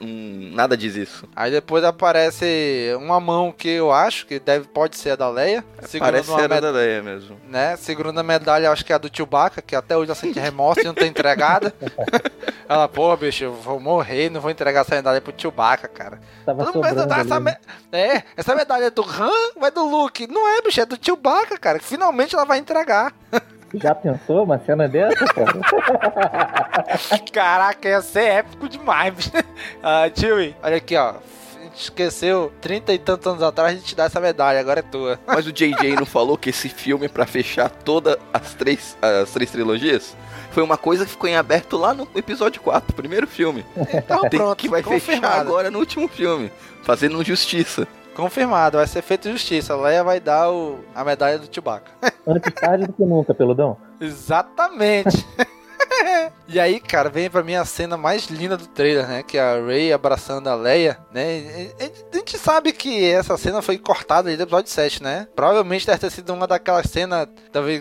nada diz isso. Aí depois aparece uma mão que eu acho que deve, pode ser a da Leia. Parece ser a da Leia mesmo. Né, segurando a medalha, acho que é a do Chewbacca, que até hoje ela sente remorso e não tem entregada. ela, pô, bicho, eu vou morrer, não vou entregar essa medalha pro Chewbacca, cara. Tava Todo mundo essa me... É, essa medalha é do Han, vai do Luke. Não é, bicho, é do Chewbacca, cara. Finalmente ela vai entregar. Já pensou uma cena dessa, cara? Caraca, ia ser épico demais, bicho. Ah, Chewie, olha aqui, ó esqueceu 30 e tantos anos atrás de te dar essa medalha, agora é tua. Mas o JJ não falou que esse filme é pra fechar todas as três, as três trilogias? Foi uma coisa que ficou em aberto lá no episódio 4, primeiro filme. Então, Tem pronto, que vai confirmado. fechar agora no último filme, fazendo justiça. Confirmado, vai ser feito justiça. A Leia vai dar o, a medalha do Chewbacca. Antes tarde do que nunca, peludão. Exatamente. e aí, cara, vem pra mim a cena mais linda do trailer, né? Que é a Rey abraçando a Leia, né? A gente sabe que essa cena foi cortada aí do episódio 7, né? Provavelmente deve ter sido uma daquelas cenas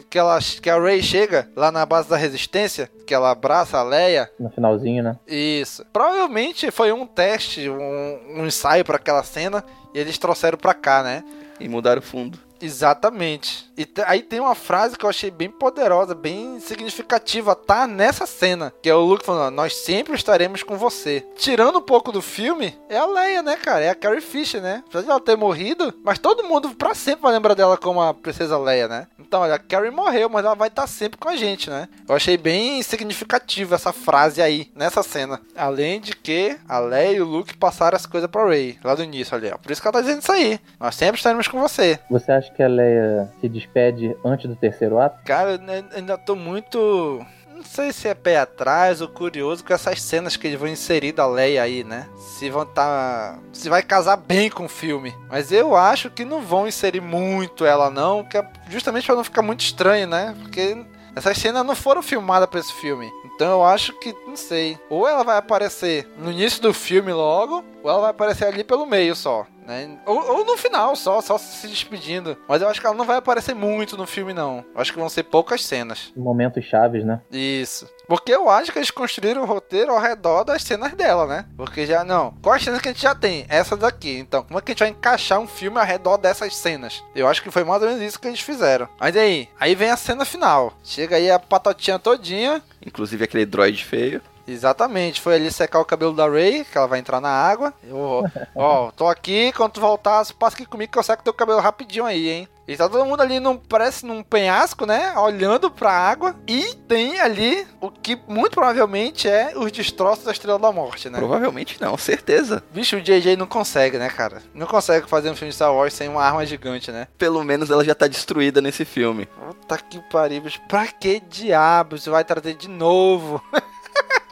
que, ela, que a Rey chega lá na base da resistência, que ela abraça a Leia. No finalzinho, né? Isso. Provavelmente foi um teste, um, um ensaio para aquela cena, e eles trouxeram pra cá, né? E mudaram o fundo. Exatamente. E aí tem uma frase que eu achei bem poderosa, bem significativa, tá nessa cena. Que é o Luke falando: Nós sempre estaremos com você. Tirando um pouco do filme, é a Leia, né, cara? É a Carrie Fisher, né? Apesar de ela ter morrido, mas todo mundo pra sempre vai lembrar dela como a Princesa Leia, né? Então, olha, a Carrie morreu, mas ela vai estar sempre com a gente, né? Eu achei bem significativa essa frase aí, nessa cena. Além de que a Leia e o Luke passaram as coisas pra Rey, lá do início ali, ó. Por isso que ela tá dizendo isso aí. Nós sempre estaremos com você. Você acha que a Leia se despede antes do terceiro ato? Cara, ainda tô muito. Não sei se é pé atrás ou curioso com essas cenas que eles vão inserir da Leia aí, né? Se vão tá. Se vai casar bem com o filme. Mas eu acho que não vão inserir muito ela, não. Que é justamente para não ficar muito estranho, né? Porque essas cenas não foram filmadas para esse filme. Então eu acho que, não sei. Ou ela vai aparecer no início do filme logo, ou ela vai aparecer ali pelo meio só. Né? Ou, ou, no final, só, só se despedindo. Mas eu acho que ela não vai aparecer muito no filme, não. Eu acho que vão ser poucas cenas. Momentos chaves, né? Isso. Porque eu acho que eles construíram o roteiro ao redor das cenas dela, né? Porque já, não. Quais cenas que a gente já tem? Essas daqui. Então, como é que a gente vai encaixar um filme ao redor dessas cenas? Eu acho que foi mais ou menos isso que eles fizeram. Mas aí, aí vem a cena final. Chega aí a patotinha todinha. Inclusive aquele droid feio. Exatamente, foi ali secar o cabelo da Ray, que ela vai entrar na água. Eu, ó, tô aqui, quando tu voltar, passa aqui comigo que eu seco teu cabelo rapidinho aí, hein? E tá todo mundo ali, num, parece num penhasco, né? Olhando pra água. E tem ali o que muito provavelmente é os destroços da Estrela da Morte, né? Provavelmente não, certeza. Bicho, o JJ não consegue, né, cara? Não consegue fazer um filme de Star Wars sem uma arma gigante, né? Pelo menos ela já tá destruída nesse filme. Puta que pariu, bicho. Pra que diabos vai trazer de novo?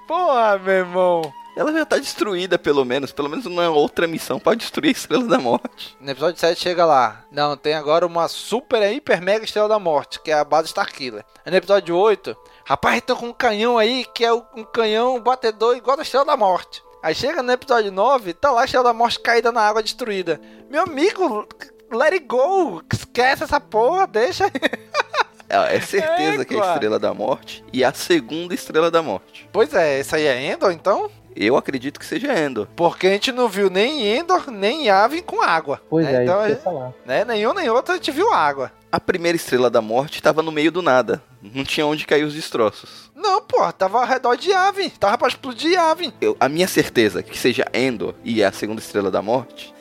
Porra, meu irmão. Ela já tá destruída, pelo menos. Pelo menos uma outra missão pra destruir a Estrela da Morte. No episódio 7 chega lá. Não, tem agora uma super, hiper, mega Estrela da Morte, que é a base Starkiller. Aí no episódio 8, rapaz, estão com um canhão aí, que é um canhão batedor igual da Estrela da Morte. Aí chega no episódio 9, tá lá a Estrela da Morte caída na água destruída. Meu amigo, let it go. Esquece essa porra, deixa. É, é certeza é, que é a Estrela da Morte e a segunda Estrela da Morte. Pois é, essa aí é Endor, então? Eu acredito que seja Endor. Porque a gente não viu nem Endor, nem Yavin com água. Pois né? é, então, isso que eu ia falar. Né? Nenhum nem outro a gente viu água. A primeira Estrela da Morte estava no meio do nada. Não tinha onde cair os destroços. Não, pô, tava ao redor de Yavin. Tava pra explodir Yavin. Eu, a minha certeza que seja Endor e a segunda Estrela da Morte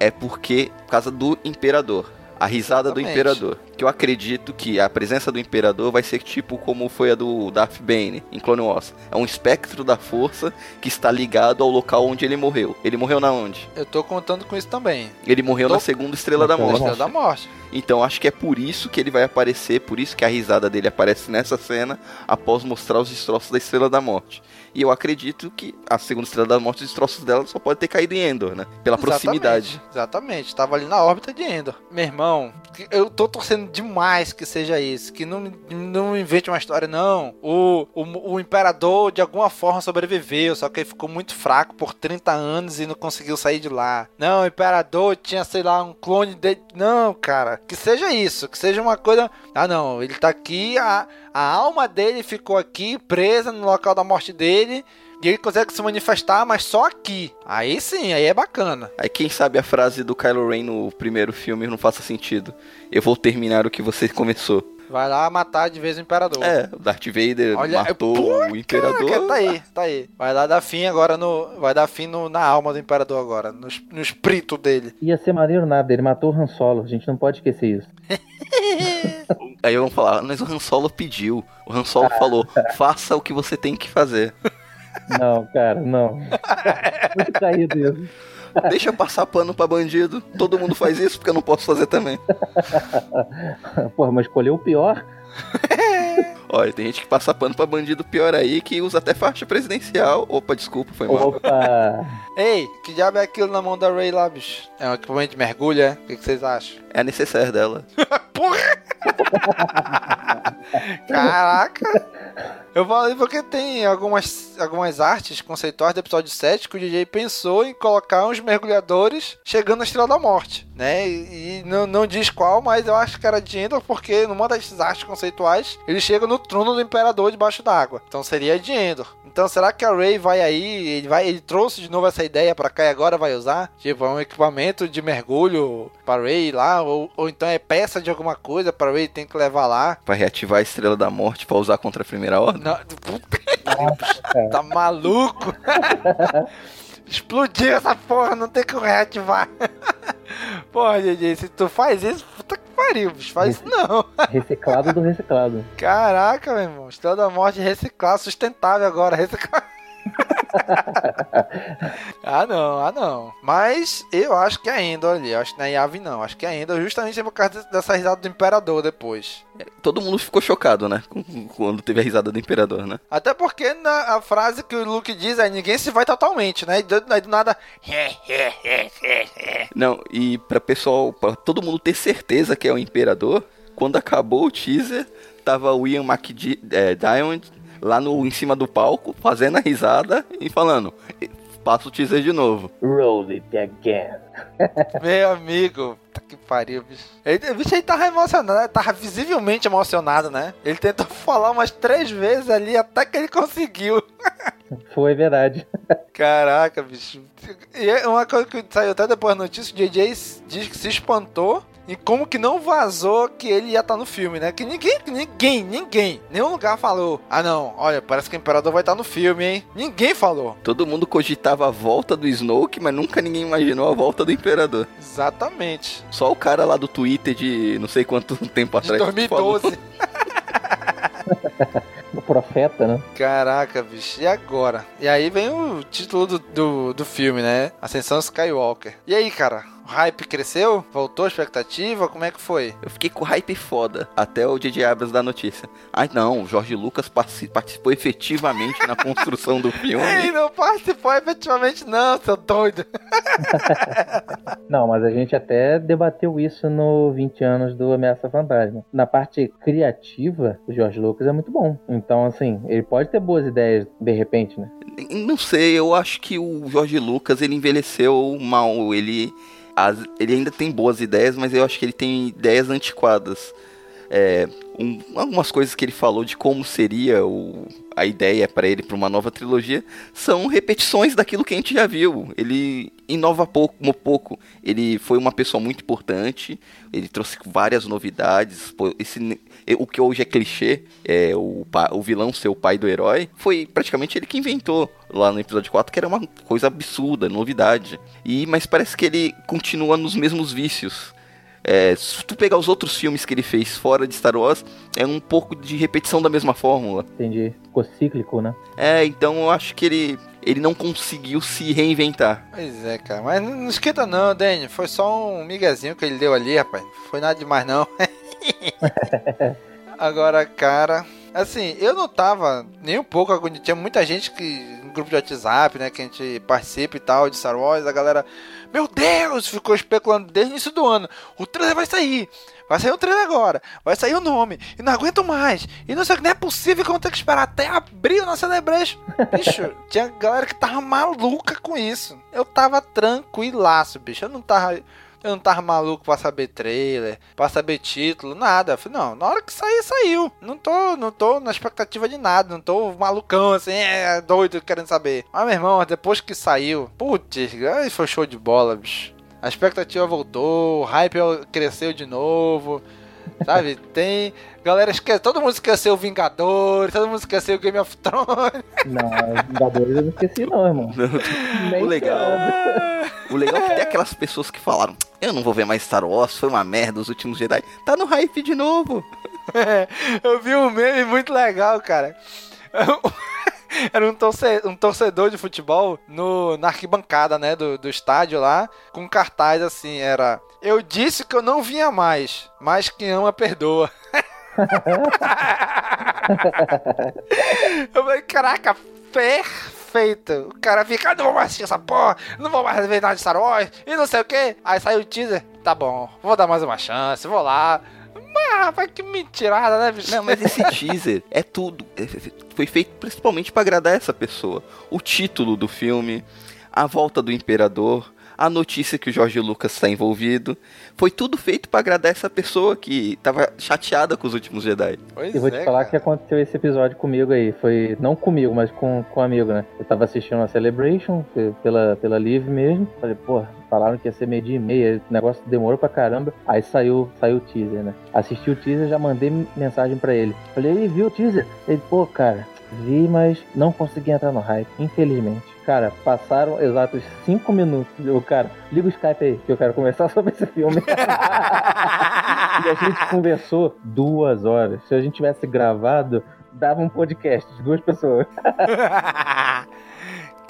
é porque, por causa do Imperador. A risada Exatamente. do Imperador. Que eu acredito que a presença do Imperador vai ser tipo como foi a do Darth Bane em Clone Wars. É um espectro da força que está ligado ao local onde ele morreu. Ele morreu na onde? Eu tô contando com isso também. Ele morreu tô... na segunda Estrela da Morte. Estrela da Morte. Então acho que é por isso que ele vai aparecer, por isso que a risada dele aparece nessa cena após mostrar os destroços da Estrela da Morte. E eu acredito que a segunda estrela da morte, os destroços dela só pode ter caído em Endor, né? Pela exatamente, proximidade. Exatamente, tava ali na órbita de Endor. Meu irmão, eu tô torcendo demais que seja isso. Que não, não invente uma história, não. O, o, o imperador de alguma forma sobreviveu, só que ele ficou muito fraco por 30 anos e não conseguiu sair de lá. Não, o imperador tinha, sei lá, um clone dele. Não, cara. Que seja isso, que seja uma coisa. Ah, não, ele tá aqui, a, a alma dele ficou aqui, presa no local da morte dele. E ele consegue se manifestar, mas só aqui. Aí sim, aí é bacana. Aí quem sabe a frase do Kylo Ren no primeiro filme não faça sentido. Eu vou terminar o que você começou. Vai lá matar de vez o imperador. É, o Darth Vader Olha, matou pô, o imperador. Caraca, tá aí, tá aí. Vai lá dar fim agora no. Vai dar fim no, na alma do imperador agora, no, no espírito dele. Ia ser maneiro nada, ele matou o Han Solo, a gente não pode esquecer isso. aí vamos falar, mas o Han Solo pediu. O Han Solo falou: faça o que você tem que fazer. Não, cara, não. Muito caído isso. Deixa passar pano pra bandido. Todo mundo faz isso porque eu não posso fazer também. Porra, mas escolheu o pior. Olha, tem gente que passa pano pra bandido pior aí que usa até faixa presidencial. Opa, desculpa, foi mal. Opa! Ei, que diabo é aquilo na mão da Ray lá, bicho? É um equipamento de mergulho, é? O que, que vocês acham? É a necessaire dela. Porra! Caraca! Eu falei porque tem algumas, algumas artes conceituais do episódio 7 que o DJ pensou em colocar uns mergulhadores chegando na Estrela da Morte, né? E, e não, não diz qual, mas eu acho que era de Endor porque numa das artes conceituais ele chega no trono do Imperador debaixo d'água. Então seria de Endor. Então será que a Ray vai aí, ele, vai, ele trouxe de novo essa ideia para cá e agora vai usar? Tipo, é um equipamento de mergulho para Ray lá, ou, ou então é peça de alguma coisa para Ray tem que levar lá. Vai reativar a Estrela da Morte para usar contra a Primeira Ordem? Não, tá maluco? Explodiu essa porra, não tem como reativar. Porra, DJ, se tu faz isso, puta que pariu, bicho. Faz isso não. Reciclado do reciclado. Caraca, meu irmão. Estrela da Morte reciclado, sustentável agora, reciclado. Ah, não, ah, não. Mas eu acho que ainda, olha, acho que não é Yavin, não. Acho que ainda, justamente por causa dessa risada do Imperador depois. Todo mundo ficou chocado, né? Quando teve a risada do Imperador, né? Até porque na, a frase que o Luke diz é: ninguém se vai totalmente, né? E do, do nada. não, e pra pessoal, pra todo mundo ter certeza que é o Imperador, quando acabou o teaser, tava o Ian McDiamond é, lá no, em cima do palco, fazendo a risada e falando: passa o teaser de novo. Roll it again. Meu amigo, tá que pariu, bicho. Ele, bicho, ele tava emocionado, né? tava visivelmente emocionado, né? Ele tentou falar umas três vezes ali até que ele conseguiu. Foi verdade. Caraca, bicho. E é uma coisa que saiu até depois da notícia, o JJ diz que se espantou e como que não vazou que ele ia estar tá no filme, né? Que ninguém, ninguém, ninguém, nenhum lugar falou. Ah, não, olha, parece que o Imperador vai estar tá no filme, hein? Ninguém falou. Todo mundo cogitava a volta do Snoke, mas nunca ninguém imaginou a volta do Imperador. Exatamente. Só o cara lá do Twitter de não sei quanto tempo atrás. De 2012. o profeta, né? Caraca, bicho. E agora? E aí vem o título do, do, do filme, né? Ascensão Skywalker. E aí, cara? O hype cresceu? Voltou a expectativa? Como é que foi? Eu fiquei com hype foda até o DJ Abrams da notícia. Ai não, o Jorge Lucas participou efetivamente na construção do filme. Ele não participou efetivamente não, seu doido. não, mas a gente até debateu isso no 20 anos do Ameaça Fantasma. Na parte criativa, o Jorge Lucas é muito bom. Então, assim, ele pode ter boas ideias de repente, né? Não sei, eu acho que o Jorge Lucas ele envelheceu mal. Ele, as, ele ainda tem boas ideias, mas eu acho que ele tem ideias antiquadas. É, um, algumas coisas que ele falou de como seria o, a ideia para ele para uma nova trilogia são repetições daquilo que a gente já viu. Ele inova pouco, pouco. Ele foi uma pessoa muito importante. Ele trouxe várias novidades. Esse, o que hoje é clichê, é o, o vilão ser o pai do herói, foi praticamente ele que inventou lá no episódio 4, que era uma coisa absurda, novidade. E mas parece que ele continua nos mesmos vícios. É, se tu pegar os outros filmes que ele fez fora de Star Wars, é um pouco de repetição da mesma fórmula. Entendi. Ficou cíclico, né? É, então eu acho que ele, ele não conseguiu se reinventar. Pois é, cara. Mas não esquenta não, Danny. Foi só um miguezinho que ele deu ali, rapaz. Foi nada demais não. Agora, cara, assim, eu não tava nem um pouco agoniado. Tinha muita gente que. Um grupo de WhatsApp, né? Que a gente participa e tal, de Star Wars, a galera. Meu Deus! Ficou especulando desde o início do ano. O trailer vai sair. Vai sair o trailer agora. Vai sair o nome. E não aguento mais. E não sei o que. Não é possível que eu vou ter que esperar até abril na Celebration. Bicho, tinha galera que tava maluca com isso. Eu tava tranquilaço, bicho. Eu não tava. Eu não tava maluco pra saber trailer, pra saber título, nada. Falei, não, na hora que sair, saiu. Não tô, não tô na expectativa de nada, não tô malucão assim, é, doido querendo saber. Mas, meu irmão, depois que saiu, putz, foi show de bola, bicho. A expectativa voltou, o hype cresceu de novo. Sabe? Tem. Galera esquece. Todo mundo esqueceu o Vingadores, todo mundo esqueceu o Game of Thrones. Não, Vingadores eu não esqueci, não, irmão. o legal. o legal é que tem aquelas pessoas que falaram: Eu não vou ver mais Star Wars, foi uma merda os últimos Jedi. Tá no hype de novo. É, eu vi um meme muito legal, cara. Era um, torce, um torcedor de futebol no, na arquibancada, né, do, do estádio lá, com cartaz assim, era... Eu disse que eu não vinha mais, mas quem ama perdoa. eu falei, caraca, perfeito. O cara fica, não vou mais assistir essa porra, não vou mais ver nada de Star Wars, e não sei o que. Aí saiu o teaser, tá bom, vou dar mais uma chance, vou lá. Mas, que mentirada, né, bicho? Não, mas esse teaser é tudo. Foi feito principalmente para agradar essa pessoa. O título do filme, a volta do imperador, a notícia que o Jorge Lucas está envolvido. Foi tudo feito para agradar essa pessoa que tava chateada com os últimos Jedi. Pois e vou te é, falar cara. que aconteceu esse episódio comigo aí. Foi não comigo, mas com, com um amigo, né? Eu tava assistindo a Celebration pela, pela Live mesmo. Falei, porra, falaram que ia ser meio dia e meia, o negócio demorou pra caramba. Aí saiu, saiu o teaser, né? Assisti o teaser, já mandei mensagem para ele. Falei, ele viu o teaser? Ele, pô, cara, vi, mas não consegui entrar no hype, infelizmente. Cara, passaram exatos 5 minutos. O cara, liga o Skype aí, que eu quero conversar sobre esse filme. e a gente conversou duas horas. Se a gente tivesse gravado, dava um podcast de duas pessoas.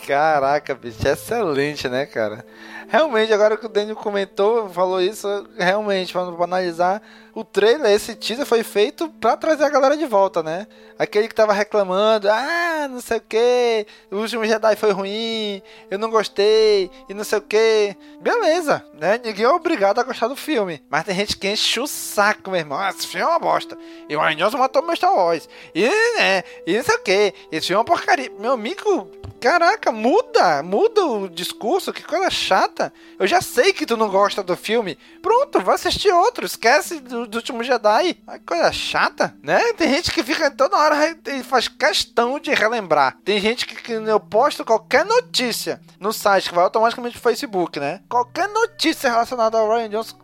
Caraca, bicho, excelente, né, cara? Realmente, agora que o Daniel comentou, falou isso, realmente, para analisar, o trailer, esse teaser foi feito para trazer a galera de volta, né? Aquele que tava reclamando, ah, não sei o que, o último Jedi foi ruim, eu não gostei, e não sei o que. Beleza, né? Ninguém é obrigado a gostar do filme. Mas tem gente que enche o saco, meu irmão. Ah, esse filme é uma bosta. E o Ryan matou meu Star Wars. E, né? E não sei o que. Esse filme é uma porcaria. Meu amigo, caraca, muda, muda o discurso, que coisa chata. Eu já sei que tu não gosta do filme. Pronto, vai assistir outro. Esquece do, do último Jedi. Que coisa chata, né? Tem gente que fica toda hora e faz questão de relembrar. Tem gente que, que eu posto qualquer notícia no site que vai automaticamente pro Facebook, né? Qualquer notícia relacionada ao Ryan Johnson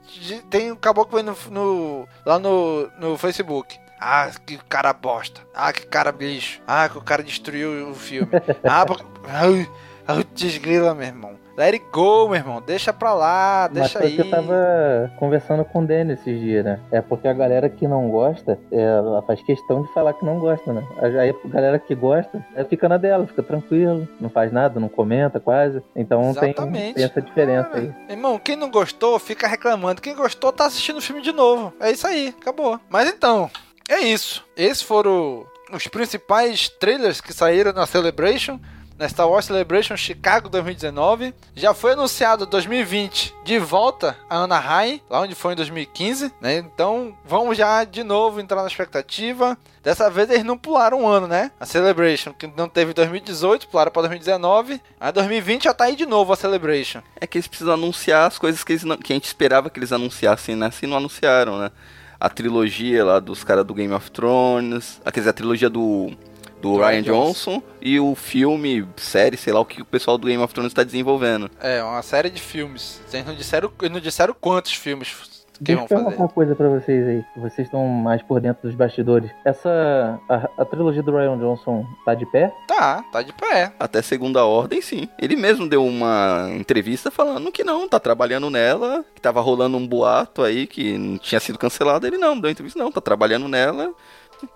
tem um caboclo no, no, lá no, no Facebook. Ah, que cara bosta. Ah, que cara bicho. Ah, que o cara destruiu o filme. Ah, porque... Ai, desgrila, meu irmão. Let it go, meu irmão. Deixa pra lá, deixa Mas aí. que eu tava conversando com o Danny esses dias, né? É porque a galera que não gosta, é, ela faz questão de falar que não gosta, né? Aí a galera que gosta, é, fica na dela, fica tranquilo, não faz nada, não comenta quase. Então tem, Exatamente. tem essa diferença aí. Irmão, quem não gostou, fica reclamando. Quem gostou, tá assistindo o filme de novo. É isso aí, acabou. Mas então, é isso. Esses foram os principais trailers que saíram na Celebration. Na Star Wars Celebration Chicago 2019. Já foi anunciado 2020 de volta a Anaheim, lá onde foi em 2015, né? Então vamos já de novo entrar na expectativa. Dessa vez eles não pularam um ano, né? A Celebration, que não teve em 2018, pularam para 2019. A 2020 já tá aí de novo a Celebration. É que eles precisam anunciar as coisas que, não- que a gente esperava que eles anunciassem, né? Assim não anunciaram, né? A trilogia lá dos caras do Game of Thrones, ah, quer dizer, a trilogia do, do, Ryan Ryan Johnson. e o filme, série, sei lá, o que o pessoal do Game of Thrones está desenvolvendo. É, uma série de filmes. Vocês não disseram, não disseram quantos filmes que Deixa vão eu perguntar uma coisa pra vocês aí. Vocês estão mais por dentro dos bastidores. Essa. A, a trilogia do Ryan Johnson tá de pé? Tá, tá de pé. Até segunda ordem, sim. Ele mesmo deu uma entrevista falando que não, tá trabalhando nela, que tava rolando um boato aí que não tinha sido cancelado. Ele não, deu entrevista, não, tá trabalhando nela.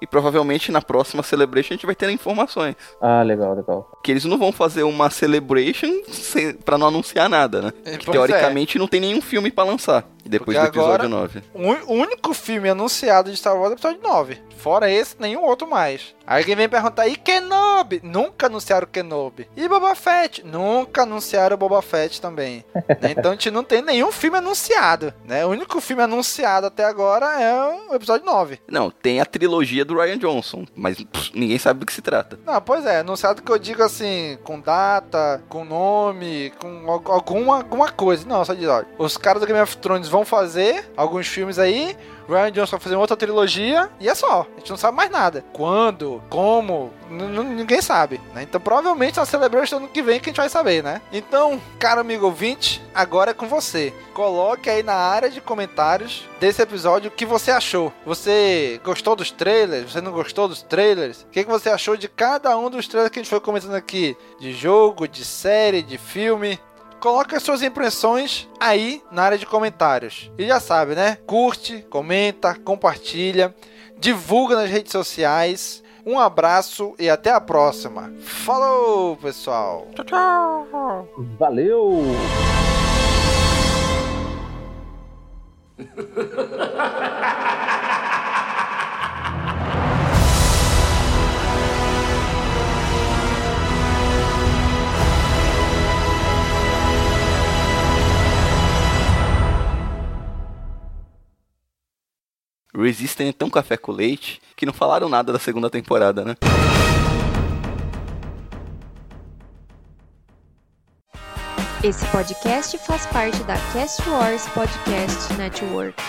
E provavelmente na próxima Celebration a gente vai ter informações. Ah, legal, legal. Que eles não vão fazer uma Celebration sem, pra não anunciar nada, né? É, Que teoricamente não tem nenhum filme pra lançar depois Porque do episódio agora- 9. O ún- o único filme anunciado de Star Wars é o episódio 9. Fora esse, nenhum outro mais. Aí alguém vem perguntar, e Kenobi? Nunca anunciaram Kenobi. E Boba Fett? Nunca anunciaram Boba Fett também. né? Então a gente não tem nenhum filme anunciado. Né? O único filme anunciado até agora é o episódio 9. Não, tem a trilogia do Ryan Johnson, mas pff, ninguém sabe do que se trata. Não, pois é, anunciado que eu digo assim, com data, com nome, com al- alguma, alguma coisa. Não, só diz, olha, os caras do Game of Thrones vão fazer alguns filmes aí, Ryan Johnson vai fazer outra trilogia, e é só. A gente não sabe mais nada. Quando, como, ninguém sabe, né? Então provavelmente na Celebration ano que vem que a gente vai saber, né? Então, caro amigo ouvinte, agora é com você. Coloque aí na área de comentários desse episódio o que você achou. Você gostou dos trailers? Você não gostou dos trailers? O que, que você achou de cada um dos trailers que a gente foi comentando aqui? De jogo, de série, de filme? Coloque as suas impressões aí na área de comentários. E já sabe, né? Curte, comenta, compartilha, divulga nas redes sociais. Um abraço e até a próxima. Falou, pessoal. Tchau, tchau. Valeu! Resistem é tão café com leite que não falaram nada da segunda temporada, né? Esse podcast faz parte da Cast Wars Podcast Network.